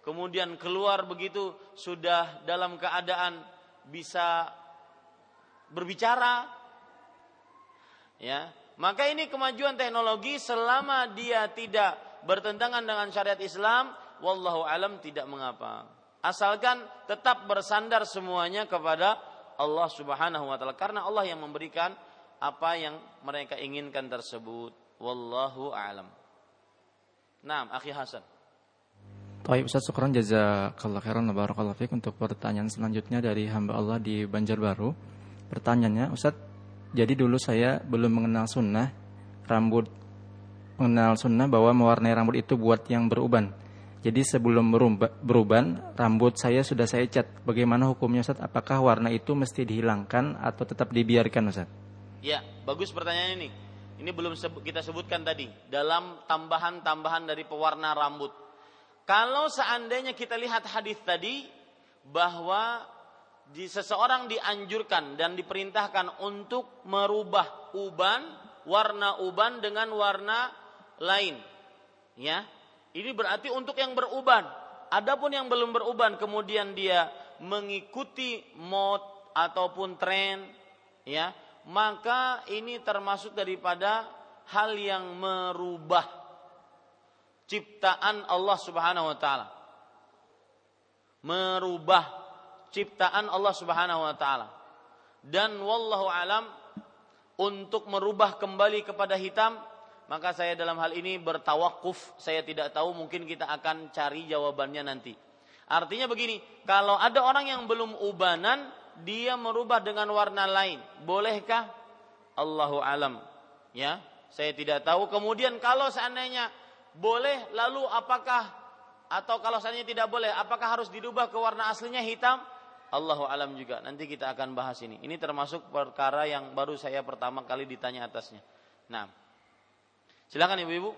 kemudian keluar begitu sudah dalam keadaan bisa berbicara. Ya, maka ini kemajuan teknologi selama dia tidak bertentangan dengan syariat Islam, wallahu alam tidak mengapa. Asalkan tetap bersandar semuanya kepada Allah Subhanahu wa taala karena Allah yang memberikan apa yang mereka inginkan tersebut. Wallahu alam. Naam, Akhi Hasan. Baik Ustaz Syukran jazakallah khairan wa barakallahu fiik untuk pertanyaan selanjutnya dari hamba Allah di Banjarbaru. Pertanyaannya, Ustaz, jadi dulu saya belum mengenal sunnah rambut mengenal sunnah bahwa mewarnai rambut itu buat yang beruban. Jadi sebelum beruban, rambut saya sudah saya cat. Bagaimana hukumnya Ustaz? Apakah warna itu mesti dihilangkan atau tetap dibiarkan Ustaz? Ya, bagus pertanyaan ini. Ini belum kita sebutkan tadi dalam tambahan-tambahan dari pewarna rambut. Kalau seandainya kita lihat hadis tadi bahwa di seseorang dianjurkan dan diperintahkan untuk merubah uban, warna uban dengan warna lain. Ya. Ini berarti untuk yang beruban. Adapun yang belum beruban kemudian dia mengikuti mod ataupun tren ya, maka ini termasuk daripada hal yang merubah ciptaan Allah Subhanahu wa taala. Merubah ciptaan Allah Subhanahu wa taala. Dan wallahu alam untuk merubah kembali kepada hitam maka saya dalam hal ini bertawakuf saya tidak tahu mungkin kita akan cari jawabannya nanti. Artinya begini kalau ada orang yang belum ubanan dia merubah dengan warna lain. Bolehkah? Allahu alam. Ya saya tidak tahu. Kemudian kalau seandainya boleh lalu apakah atau kalau seandainya tidak boleh apakah harus dirubah ke warna aslinya hitam? Allahu alam juga. Nanti kita akan bahas ini. Ini termasuk perkara yang baru saya pertama kali ditanya atasnya. Nah Silakan Ibu-ibu.